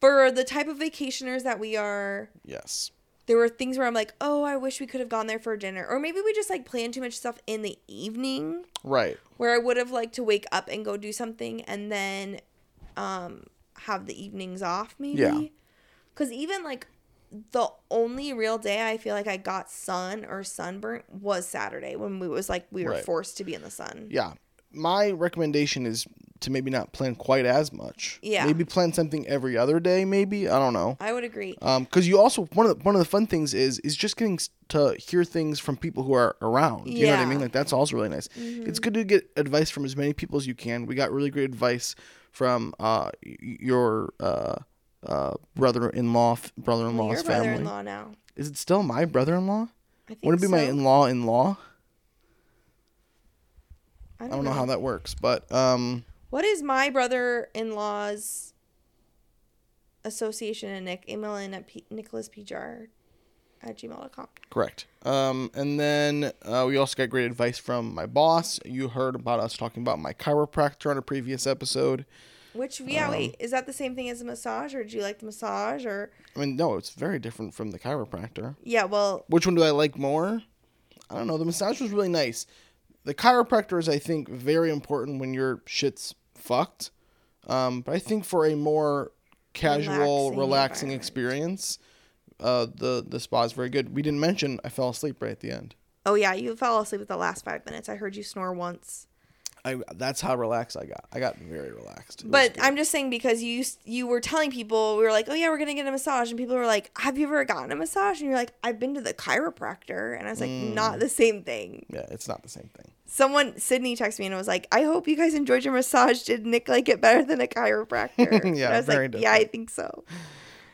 for the type of vacationers that we are Yes. There were things where I'm like, oh, I wish we could have gone there for dinner. Or maybe we just like planned too much stuff in the evening Right. where I would have liked to wake up and go do something and then um have the evenings off maybe. Yeah. Cuz even like the only real day I feel like I got sun or sunburnt was Saturday when we was like we were Right. forced to be in the sun. Yeah. My recommendation is to maybe not plan quite as much. Yeah. Maybe plan something every other day. Maybe I don't know. I would agree. Um, because you also one of the, one of the fun things is is just getting to hear things from people who are around. You know what I mean? Like that's also really nice. It's good to get advice from as many people as you can. We got really great advice from uh your uh uh brother-in-law f- brother-in-law's your family. brother-in-law now. Is it still my brother-in-law? I think Would it be my in-law in-law? I I don't know how that works, but um What is my brother-in-law's association and Nick? Email in at P- Nicholas P. Jar at gmail.com. Correct. Um, and then uh, we also got great advice from my boss. You heard about us talking about my chiropractor on a previous episode. Which, yeah, Um, wait, is that the same thing as a massage, or do you like the massage, or I mean, no, it's very different from the chiropractor. yeah? Well, Which one do I like more? I don't know. The massage was really nice. The chiropractor is, I think, very important when your shit's fucked. Um, but I think for a more casual, Relaxing relaxing, experience, uh, the the spa is very good. We didn't mention I fell asleep right at the end. oh yeah, you fell asleep at the last five minutes. I heard you snore once. I that's how relaxed I got. I got very relaxed. It But. I'm just saying because you you were telling people we were like, oh yeah, we're gonna get a massage, and people were like, have you ever gotten a massage? And you're like, I've been to the chiropractor, and I was like, Mm. not the same thing. yeah, it's not the same thing. Someone Sydney texted me and was like, I hope you guys enjoyed your massage. Did Nick like it better than a chiropractor? And Yeah, I was very like, yeah, I think so.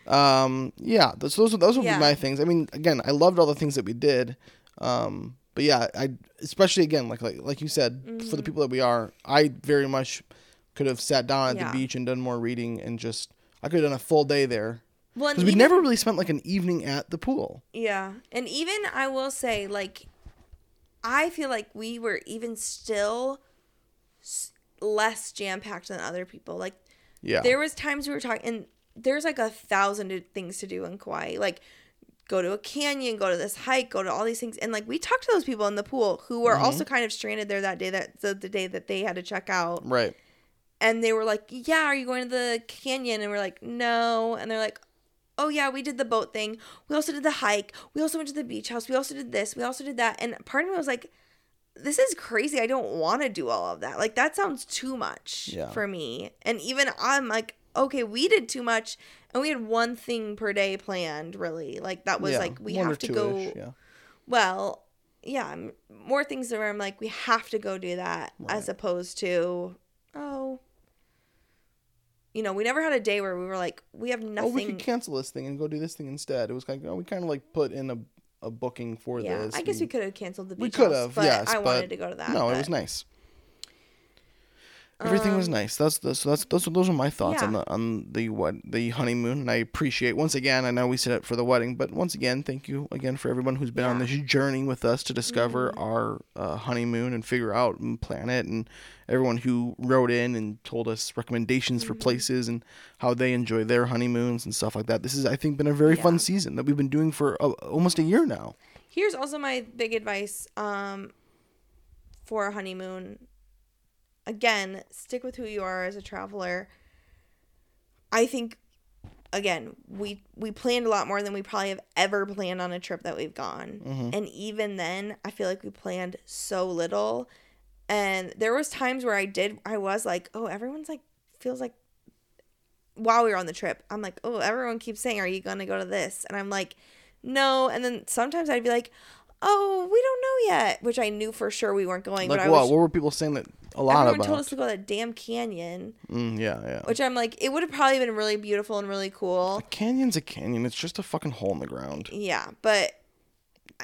Um, yeah, those those, those would Yeah. be my things. I mean, again, I loved all the things that we did. Um, but yeah, I especially again, like like like you said, for Mm-hmm. the people that we are, I very much could have sat down at Yeah. the beach and done more reading and just I could have done a full day there Well, because we never really spent like an evening at the pool. Yeah. And even I will say, like, I feel like we were even still s- less jam packed than other people. Like, Yeah, there was times we were talking, and there's like a thousand things to do in Kauai. Like, go to a canyon, go to this hike, go to all these things. And like, we talked to those people in the pool who were mm-hmm. also kind of stranded there that day, that the, the day that they had to check out. right. And they were like, Yeah, are you going to the canyon? And we're like, No. And they're like, Oh, yeah, we did the boat thing. We also did the hike. We also went to the beach house. We also did this. We also did that. And part of me was like, This is crazy. I don't want to do all of that. Like, that sounds too much Yeah. for me. And even I'm like, Okay, we did too much. And we had one thing per day planned, really. Like, that was yeah, like, we have to go. Yeah, Well, yeah, more things where I'm like, we have to go do that as opposed to, oh, you know, we never had a day where we were like, we have nothing oh, we could cancel this thing and go do this thing instead. It was like oh, we kind of like put in a a booking for yeah, this. I guess we and- could have canceled the beach We could have, but yes, I but wanted to go to that. No, it was nice. Everything was nice. That's the, so that's those are- those are my thoughts on Um, the on the what the honeymoon. And I appreciate once again. I know we set it for the wedding, but once again, thank you again for everyone who's been on this journey with us to discover Mm-hmm. our uh, honeymoon and figure out and plan it, and everyone who wrote in and told us recommendations Mm-hmm. for places and how they enjoy their honeymoons and stuff like that. This has I think been a very fun season that we've been doing for uh, almost a year now. Here's also my big advice um, for a honeymoon. Again, stick with who you are as a traveler. I think again, we we planned a lot more than we probably have ever planned on a trip that we've gone. Mm-hmm. And even then, I feel like we planned so little. And there was times where I did I was like, "Oh, everyone's like feels like while we were on the trip, I'm like, "Oh, everyone keeps saying, "Are you going to go to this?" And I'm like, "No." And then sometimes I'd be like, "Oh, we don't know yet," which I knew for sure we weren't going, Like but I what? was What were people saying that a lot everyone about? told us to go to that damn canyon, Mm, yeah, yeah. which I'm like, it would have probably been really beautiful and really cool. A canyon's a canyon. It's just a fucking hole in the ground. Yeah, but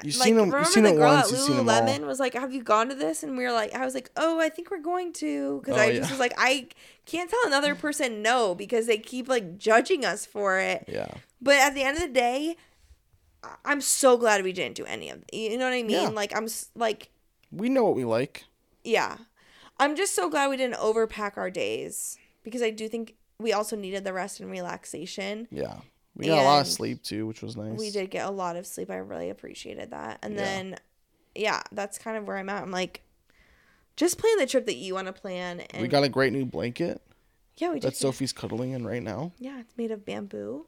You've like seen them. remember You've seen the it girl once. at You've seen them all. Lululemon was like, "Have you gone to this?" And we were like, "I was like, oh, I think we're going to," because Oh, I yeah. just was like, I can't tell another person no because they keep like judging us for it. Yeah. But at the end of the day, I- I'm so glad we didn't do any of. You know what I mean? Yeah. Like I'm like, We know what we like. yeah, I'm just so glad we didn't overpack our days because I do think we also needed the rest and relaxation. Yeah. We got a lot of sleep too, which was nice. We did get a lot of sleep. I really appreciated that. And Yeah. then, yeah, that's kind of where I'm at. I'm like, just plan the trip that you want to plan. And We got a great new blanket yeah, we did. that Sophie's cuddling in right now. yeah, it's made of bamboo.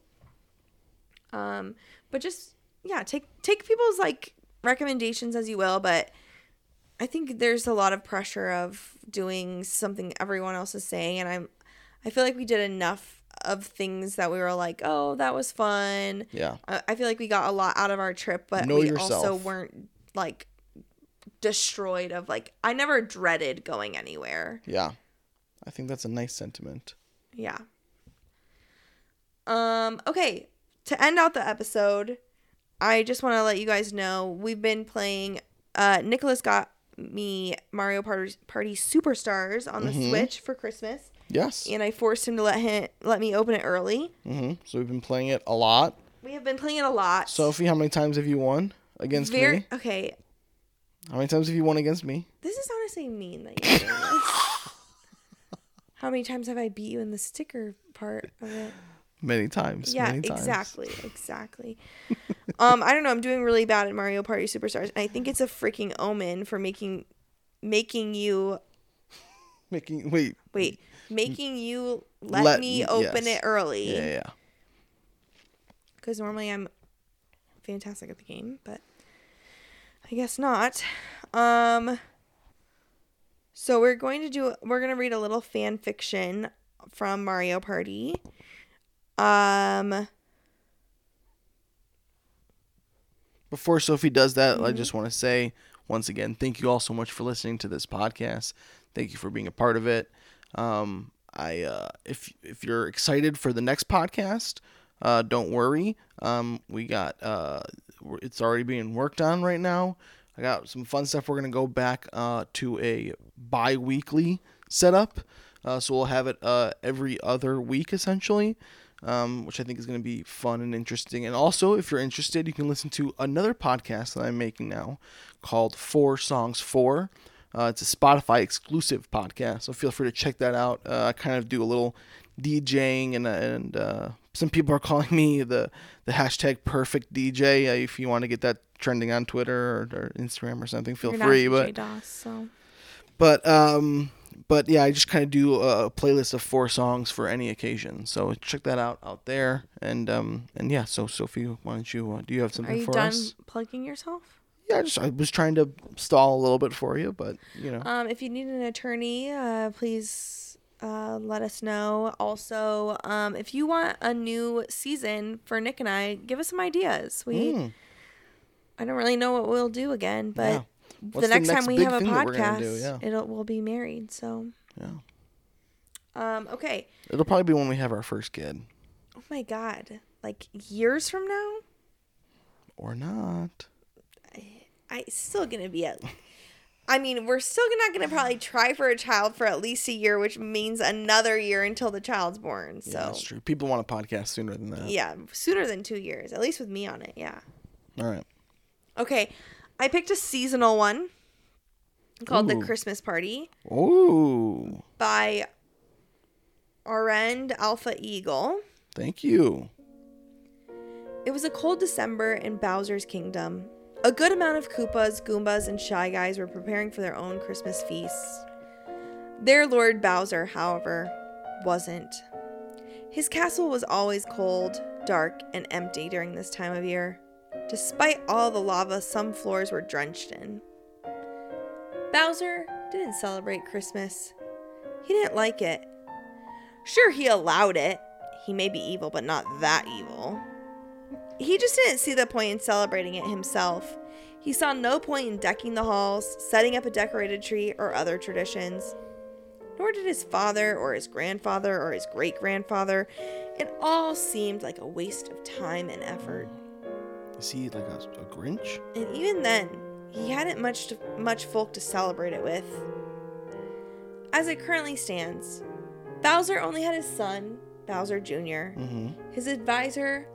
Um, but just yeah, take take people's like recommendations as you will, but I think there's a lot of pressure of doing something everyone else is saying, and I'm I feel like we did enough of things that we were like, oh, that was fun. Yeah. I I feel like we got a lot out of our trip, but Know we also weren't like destroyed of like I never dreaded going anywhere. Yeah. I think that's a nice sentiment. Yeah. Um okay, to end out the episode, I just want to let you guys know we've been playing uh Nicholas got me Mario Party, Party Superstars on the Mhm. Switch for Christmas Yes. and I forced him to let him let me open it early. hmm So we've been playing it a lot. We have been playing it a lot. Sophie, how many times have you won against very me? okay. How many times have you won against me? This is honestly mean that you're doing this. How many times have I beat you in the sticker part of it? Many times. Yeah, many times. exactly, exactly. um, I don't know. I'm doing really bad at Mario Party Superstars, and I think it's a freaking omen for making making you Making wait. wait, making you let, Let me open yes. it early. Yeah, yeah. Because normally I'm fantastic at the game, but I guess not. Um. So we're going to do we're going to read a little fan fiction from Mario Party. Um Before Sophie does that, I just want to say once again, thank you all so much for listening to this podcast. Thank you for being a part of it. Um, I uh, if if you're excited for the next podcast, uh, don't worry. Um, we got uh, it's already being worked on right now. I got some fun stuff. We're gonna go back uh, to a bi-weekly setup, uh, so we'll have it uh, every other week essentially, um, which I think is gonna be fun and interesting. And also, if you're interested, you can listen to another podcast that I'm making now called Four Songs Four. Uh, it's a Spotify exclusive podcast, so feel free to check that out. Uh, I kind of do a little DJing, and and uh, some people are calling me the the hashtag perfect DJ. Uh, if you want to get that trending on Twitter or, or Instagram or something, feel you're free. But so but um but yeah i just kind of do a playlist of four songs for any occasion so check that out out there and um and yeah so sophie why don't you uh, do you have something are you for done us plugging yourself? yeah I just i was trying to stall a little bit for you but you know Um, if you need an attorney, uh, please uh, let us know. Also, um, if you want a new season for Nick and I, give us some ideas. We Mm, I don't really know what we'll do again, but Yeah. The What's the next, next time we have a thing that we're podcast, do? Yeah. it'll we'll be married. So, yeah um, okay. it'll probably be when we have our first kid Oh my god, like years from now, or not I it's still gonna be at. I mean, we're still not gonna probably try for a child for at least a year, which means another year until the child's born. So yeah that's true people want a podcast sooner than that yeah, sooner than two years, at least with me on it. Yeah. all right Okay, I picked a seasonal one called The Christmas Party oh by Arend Alpha Eagle. thank you It was a cold December in Bowser's Kingdom. A good amount of Koopas, Goombas, and Shy Guys were preparing for their own Christmas feasts. Their Lord Bowser, however, wasn't. His castle was always cold, dark, and empty during this time of year. Despite all the lava some floors were drenched in. Bowser didn't celebrate Christmas. He didn't like it. Sure, he allowed it. He may be evil, but not that evil. He just didn't see the point in celebrating it himself. He saw no point in decking the halls, setting up a decorated tree, or other traditions. Nor did his father, or his grandfather, or his great grandfather. It all seemed like a waste of time and effort. Is he like a, a grinch? And even then, he hadn't much to, much folk to celebrate it with. As it currently stands, Bowser only had his son, Bowser Jr., mm-hmm. His advisor,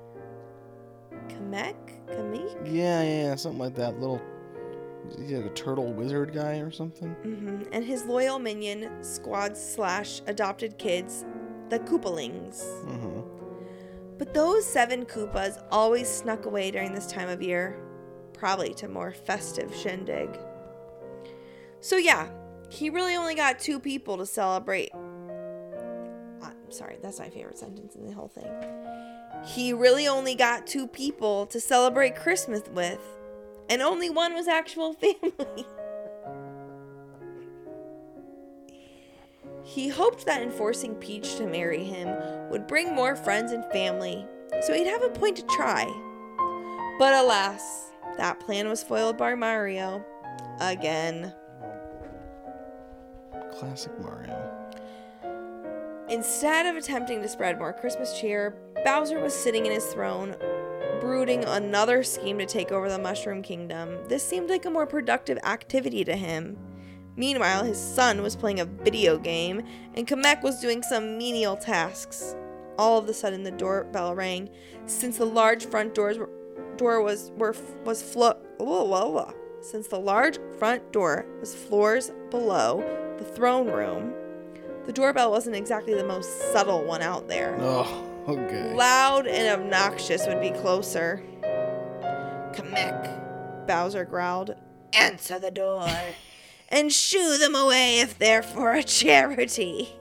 Kamek, Kamek, yeah yeah yeah, something like that. Little is he like a turtle wizard guy or something? Hmm and his loyal minion, squad slash adopted kids, the Koopalings. mm-hmm But those seven Koopas always snuck away during this time of year, probably to more festive shindig. So yeah, he really only got two people to celebrate. I'm sorry, that's my favorite sentence in the whole thing. He really only got two people to celebrate Christmas with, and only one was actual family. He hoped that enforcing Peach to marry him would bring more friends and family, so he'd have a point to try. But alas, that plan was foiled by Mario. Again. classic mario Instead of attempting to spread more Christmas cheer, Bowser was sitting in his throne, brooding another scheme to take over the Mushroom Kingdom. This seemed like a more productive activity to him. Meanwhile, his son was playing a video game, and Kamek was doing some menial tasks. All of a sudden, the doorbell rang. Since the large front doors were, door was were was flo-. Since the large front door was floors below the throne room, the doorbell wasn't exactly the most subtle one out there. oh okay Loud and obnoxious would be closer. Kamek, Bowser growled. Answer the door and shoo them away if they're for a charity.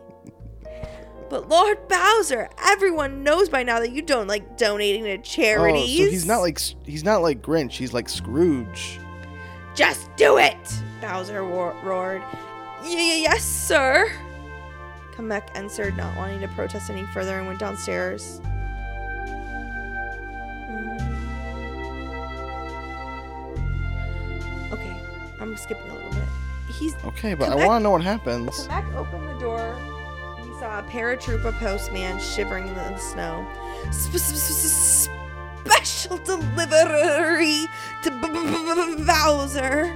But Lord Bowser, everyone knows by now that you don't like donating to charities. Oh, so he's not like he's not like Grinch. He's like Scrooge. Just do it! Bowser roared. Yes, sir. Kamek answered, not wanting to protest any further, and went downstairs. Mm. Okay, I'm skipping a little. He's Okay, but I want to know what happens. Kamek opened the door. He saw a paratrooper postman shivering in the snow. Sp- sp- sp- Special delivery to Bowser.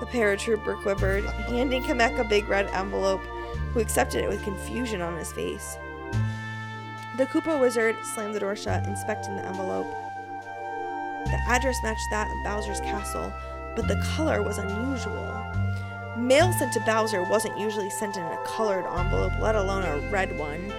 The paratrooper quivered, handing Kamek a big red envelope, who accepted it with confusion on his face. The Koopa wizard slammed the door shut, inspecting the envelope. The address matched that of Bowser's castle, but the color was unusual. Mail sent to Bowser wasn't usually sent in a colored envelope, let alone a red one.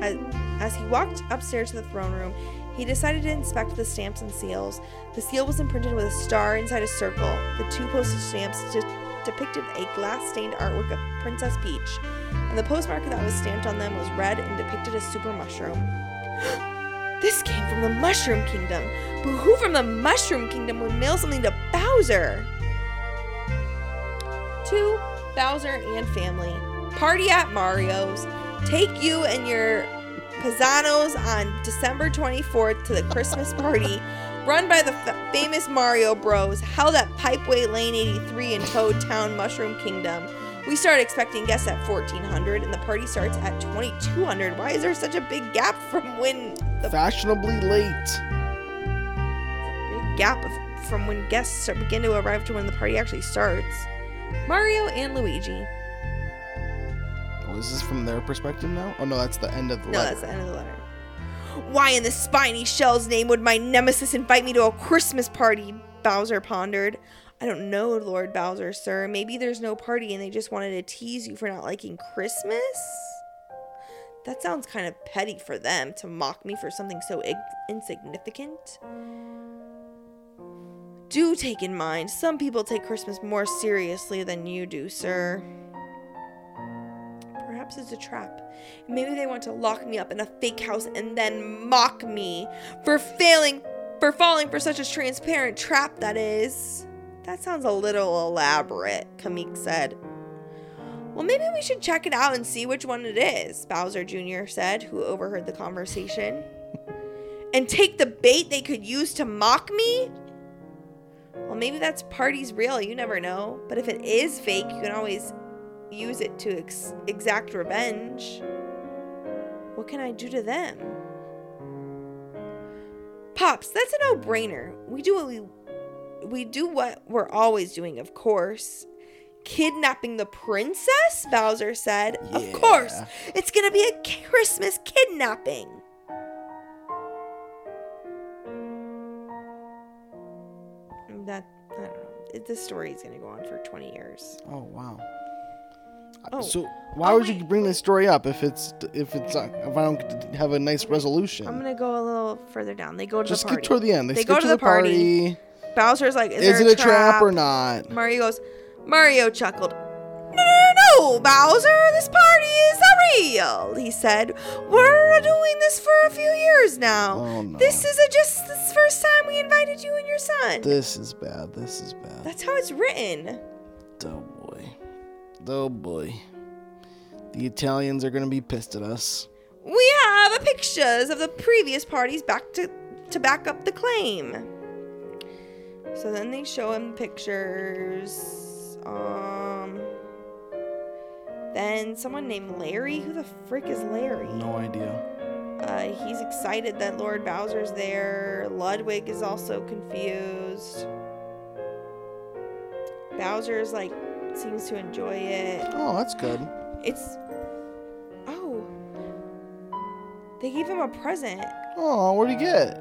As, as he walked upstairs to the throne room, he decided to inspect the stamps and seals. The seal was imprinted with a star inside a circle. The two postage stamps de- depicted a glass stained artwork of Princess Peach, and the postmark that was stamped on them was red and depicted a super mushroom. this came from the Mushroom Kingdom, but who from the Mushroom Kingdom would mail something to Bowser? To Bowser and family. Party at Mario's. Take you and your Pizzanos on December 24th to the Christmas party run by the f- famous Mario Bros. held at Pipeway Lane 83 in Toad Town, Mushroom Kingdom. We start expecting guests at 1400 and the party starts at 2200. Why is there such a big gap from when the Fashionably late. big gap of, from when guests begin to arrive to when the party actually starts? Mario and Luigi. Oh, is this from their perspective now? Oh no, that's the end of the No, letter. that's the end of the letter. Why in the spiny shell's name would my nemesis invite me to a Christmas party? Bowser pondered. I don't know, Lord Bowser, sir. Maybe there's no party and they just wanted to tease you for not liking Christmas? That sounds kind of petty for them to mock me for something so ig- insignificant. Do take in mind, some people take Christmas more seriously than you do, sir. Perhaps it's a trap. Maybe they want to lock me up in a fake house and then mock me for failing for falling for such a transparent trap that is. That sounds a little elaborate, Kamek said. Well, maybe we should check it out and see which one it is, Bowser Jr. said, who overheard the conversation. and take the bait they could use to mock me? Well, maybe that's party's real, you never know. But if it is fake, you can always use it to ex- exact revenge. What can I do to them? Pops, that's a no-brainer. We do what we we do what we're always doing, of course. Kidnapping the princess? Bowser said. Of course. It's going to be a Christmas kidnapping. This story is going to go on for 20 years. Oh wow. Oh. So why Oh, would you bring this story up if it's if it's uh, if I don't have a nice resolution? I'm gonna go a little further down. They go to Just the party. toward the end. They, They go to to the the party. Bowser's like, is, Is, it a trap or not? Mario goes, Mario chuckled. No, no, no, no, Bowser, this party real, he said. We're doing this for a few years now. Oh no. This is a just this first time we invited you and your son. This is bad. This is bad. That's how it's written. Oh boy. Oh boy. The Italians are gonna be pissed at us. We have pictures of the previous parties back to to back up the claim. So then they show him pictures. Um. Then someone named Larry. Who the frick is Larry? No idea. Uh, he's excited that Lord Bowser's there. Ludwig is also confused. Bowser's like seems to enjoy it. Oh, that's good. It's oh, they gave him a present. Oh, what'd he get?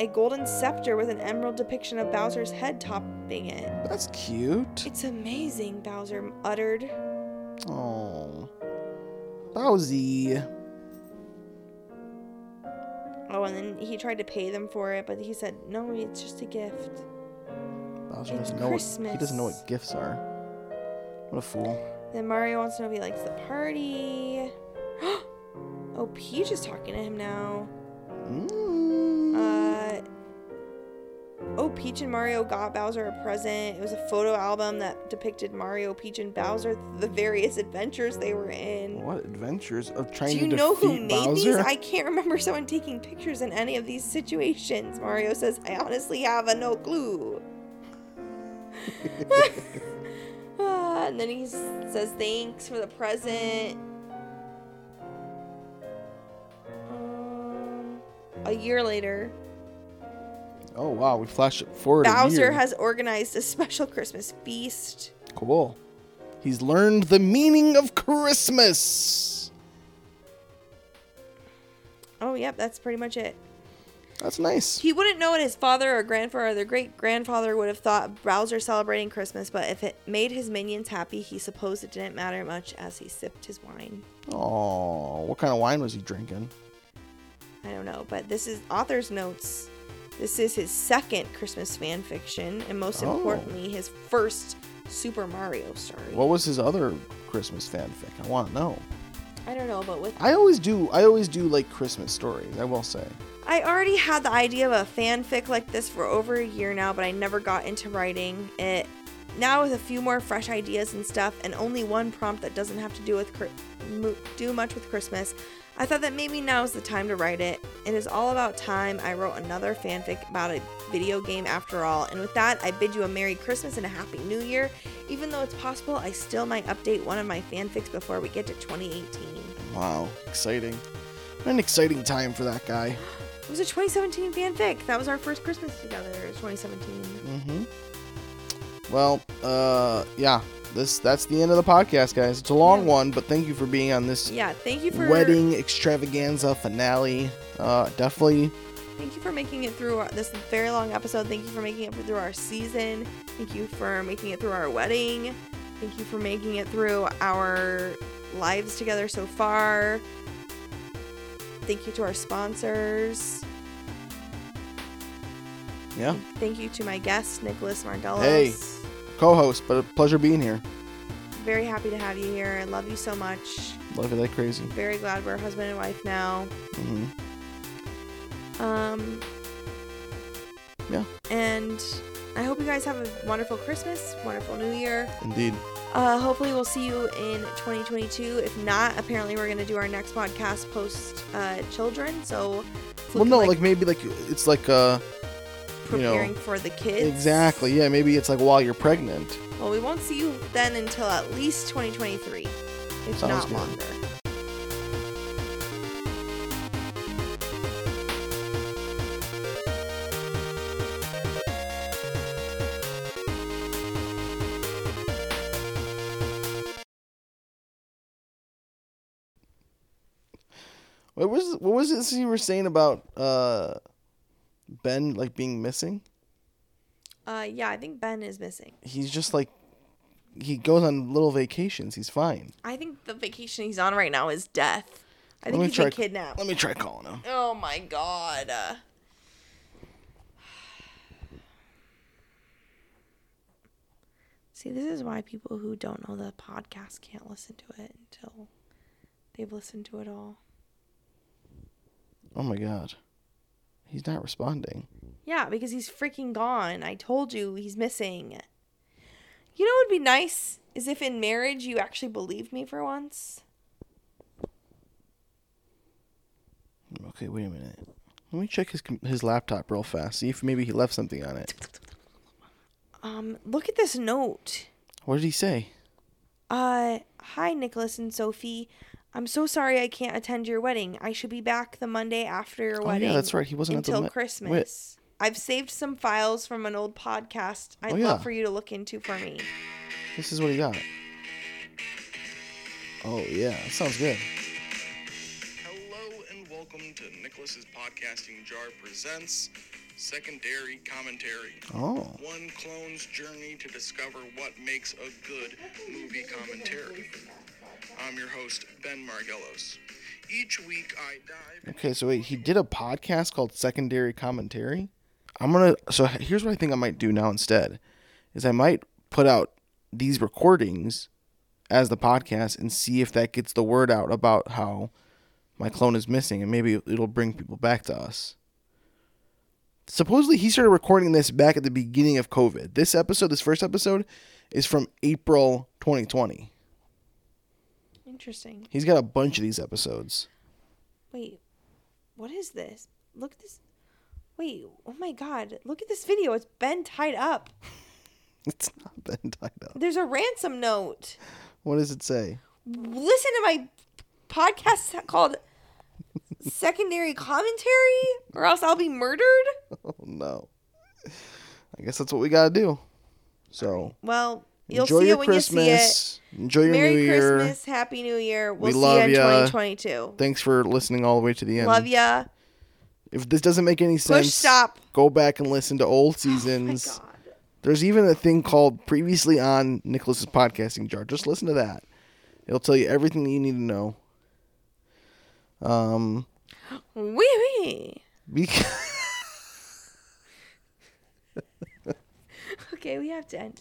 A golden scepter with an emerald depiction of Bowser's head topping it. That's cute. It's amazing, Bowser uttered. Oh. Bowsy. Oh, and then he tried to pay them for it, but he said, no, it's just a gift. Bowser It's doesn't know what, he doesn't know what gifts are. What a fool. Then Mario wants to know if he likes the party. oh, Peach is talking to him now. Mm. Uh, Oh, Peach and Mario got Bowser a present. It was a photo album that depicted Mario, Peach, and Bowser, the various adventures they were in. What adventures of trying Do you to know who defeat made Bowser? these? I can't remember someone taking pictures in any of these situations. Mario says, I honestly have a no clue. Ah, and then he says, thanks for the present. Um, a year later, Oh wow, we flash it forward. Bowser has organized a special Christmas feast. cool. He's learned the meaning of Christmas. Oh, yep, that's pretty much it. That's nice. He wouldn't know what his father or grandfather or their great grandfather would have thought Bowser celebrating Christmas, but if it made his minions happy, he supposed it didn't matter much as he sipped his wine. Oh, what kind of wine was he drinking? I don't know, but this is author's notes. This is his second Christmas fan fiction, and most Oh. importantly, his first Super Mario story. What was his other Christmas fanfic? I want to know. I don't know, but with I always do. I always do like Christmas stories. I will say. I already had the idea of a fanfic like this for over a year now, but I never got into writing it. Now with a few more fresh ideas and stuff, and only one prompt that doesn't have to do with do much with Christmas, I thought that maybe now is the time to write it. It is all about time. I wrote another fanfic about a video game after all, and with that, I bid you a Merry Christmas and a Happy New Year. Even though it's possible, I still might update one of my fanfics before we get to 2018. Wow, exciting. What an exciting time for that guy. It was a 2017 fanfic. That was our first Christmas together. 2017. Mm-hmm. Well, uh, yeah. This that's the end of the podcast, guys. It's a long Yeah. one, but thank you for being on this Yeah, thank you for wedding extravaganza finale. Uh, definitely. Thank you for making it through our- this very long episode. Thank you for making it through our season. Thank you for making it through our wedding. Thank you for making it through our lives together so far. Thank you to our sponsors. Yeah. Thank you to my guest, Nicholas Margelos. Hey. Co-host, but a pleasure being here. Very happy to have you here. I love you so much. Love you like crazy. Very glad we're husband and wife now. Mm-hmm. Um, Yeah. And I hope you guys have a wonderful Christmas, wonderful New Year. Indeed. Uh, hopefully, we'll see you in 2022. If not, apparently, we're going to do our next podcast post uh, children. So, Well, no, like, maybe like it's like uh, you know, preparing for the kids. exactly. Yeah, maybe it's like while you're pregnant. Well, we won't see you then until at least 2023, if Sounds not good. longer. What was what was this you were saying about uh, Ben like being missing? Uh, yeah, I think Ben is missing. He's just like he goes on little vacations. He's fine. I think the vacation he's on right now is death. I Let think he's been kidnapped. Let me try calling him. Oh my god. Uh, See, this is why people who don't know the podcast can't listen to it until they've listened to it all. Oh my god, he's not responding. Yeah, because he's freaking gone. I told you he's missing. You know what would be nice is if in marriage you actually believed me for once. Okay, wait a minute. Let me check his his laptop real fast. See if maybe he left something on it. Um, look at this note. What did he say? Uh, hi, Nicholas and Sophie. I'm so sorry I can't attend your wedding. I should be back the Monday after your Oh, wedding. yeah, that's right. He wasn't at the until wait. Christmas. I've saved some files from an old podcast. I'd Oh, yeah. love for you to look into for me. This is what he got. Oh yeah, that sounds good. Hello and welcome to Nicholas's Podcasting Jar presents Secondary Commentary. Oh, One clone's journey to discover what makes a good movie commentary. I'm your host, Ben Margelos. Each week I dive okay. So wait, he did a podcast called Secondary Commentary. I'm gonna. So here's what I think I might do now instead, is I might put out these recordings as the podcast and see if that gets the word out about how my clone is missing, and maybe it'll bring people back to us supposedly he started recording this back at the beginning of COVID. This episode, this first episode, is from April 2020. Interesting. He's got a bunch of these episodes. Wait, what is this? Look at this. Wait, oh my god, look at this video. It's Ben tied up. It's not been tied up. There's a ransom note. What does it say? Listen to my podcast called Secondary Commentary, or else I'll be murdered. Oh no. I guess that's what we gotta do. So Well, you'll enjoy see your it when you see it. Christmas. Enjoy your Merry New Year. Christmas, Happy New Year. We'll We see love you in ya. 2022. Thanks for listening all the way to the end. Love ya. If this doesn't make any sense, Push stop. go back and listen to old Oh seasons. my god. There's even a thing called previously on Nicholas's podcasting jar. Just listen to that. It'll tell you everything that you need to know. Um, Wee wee. because Okay, we have to end.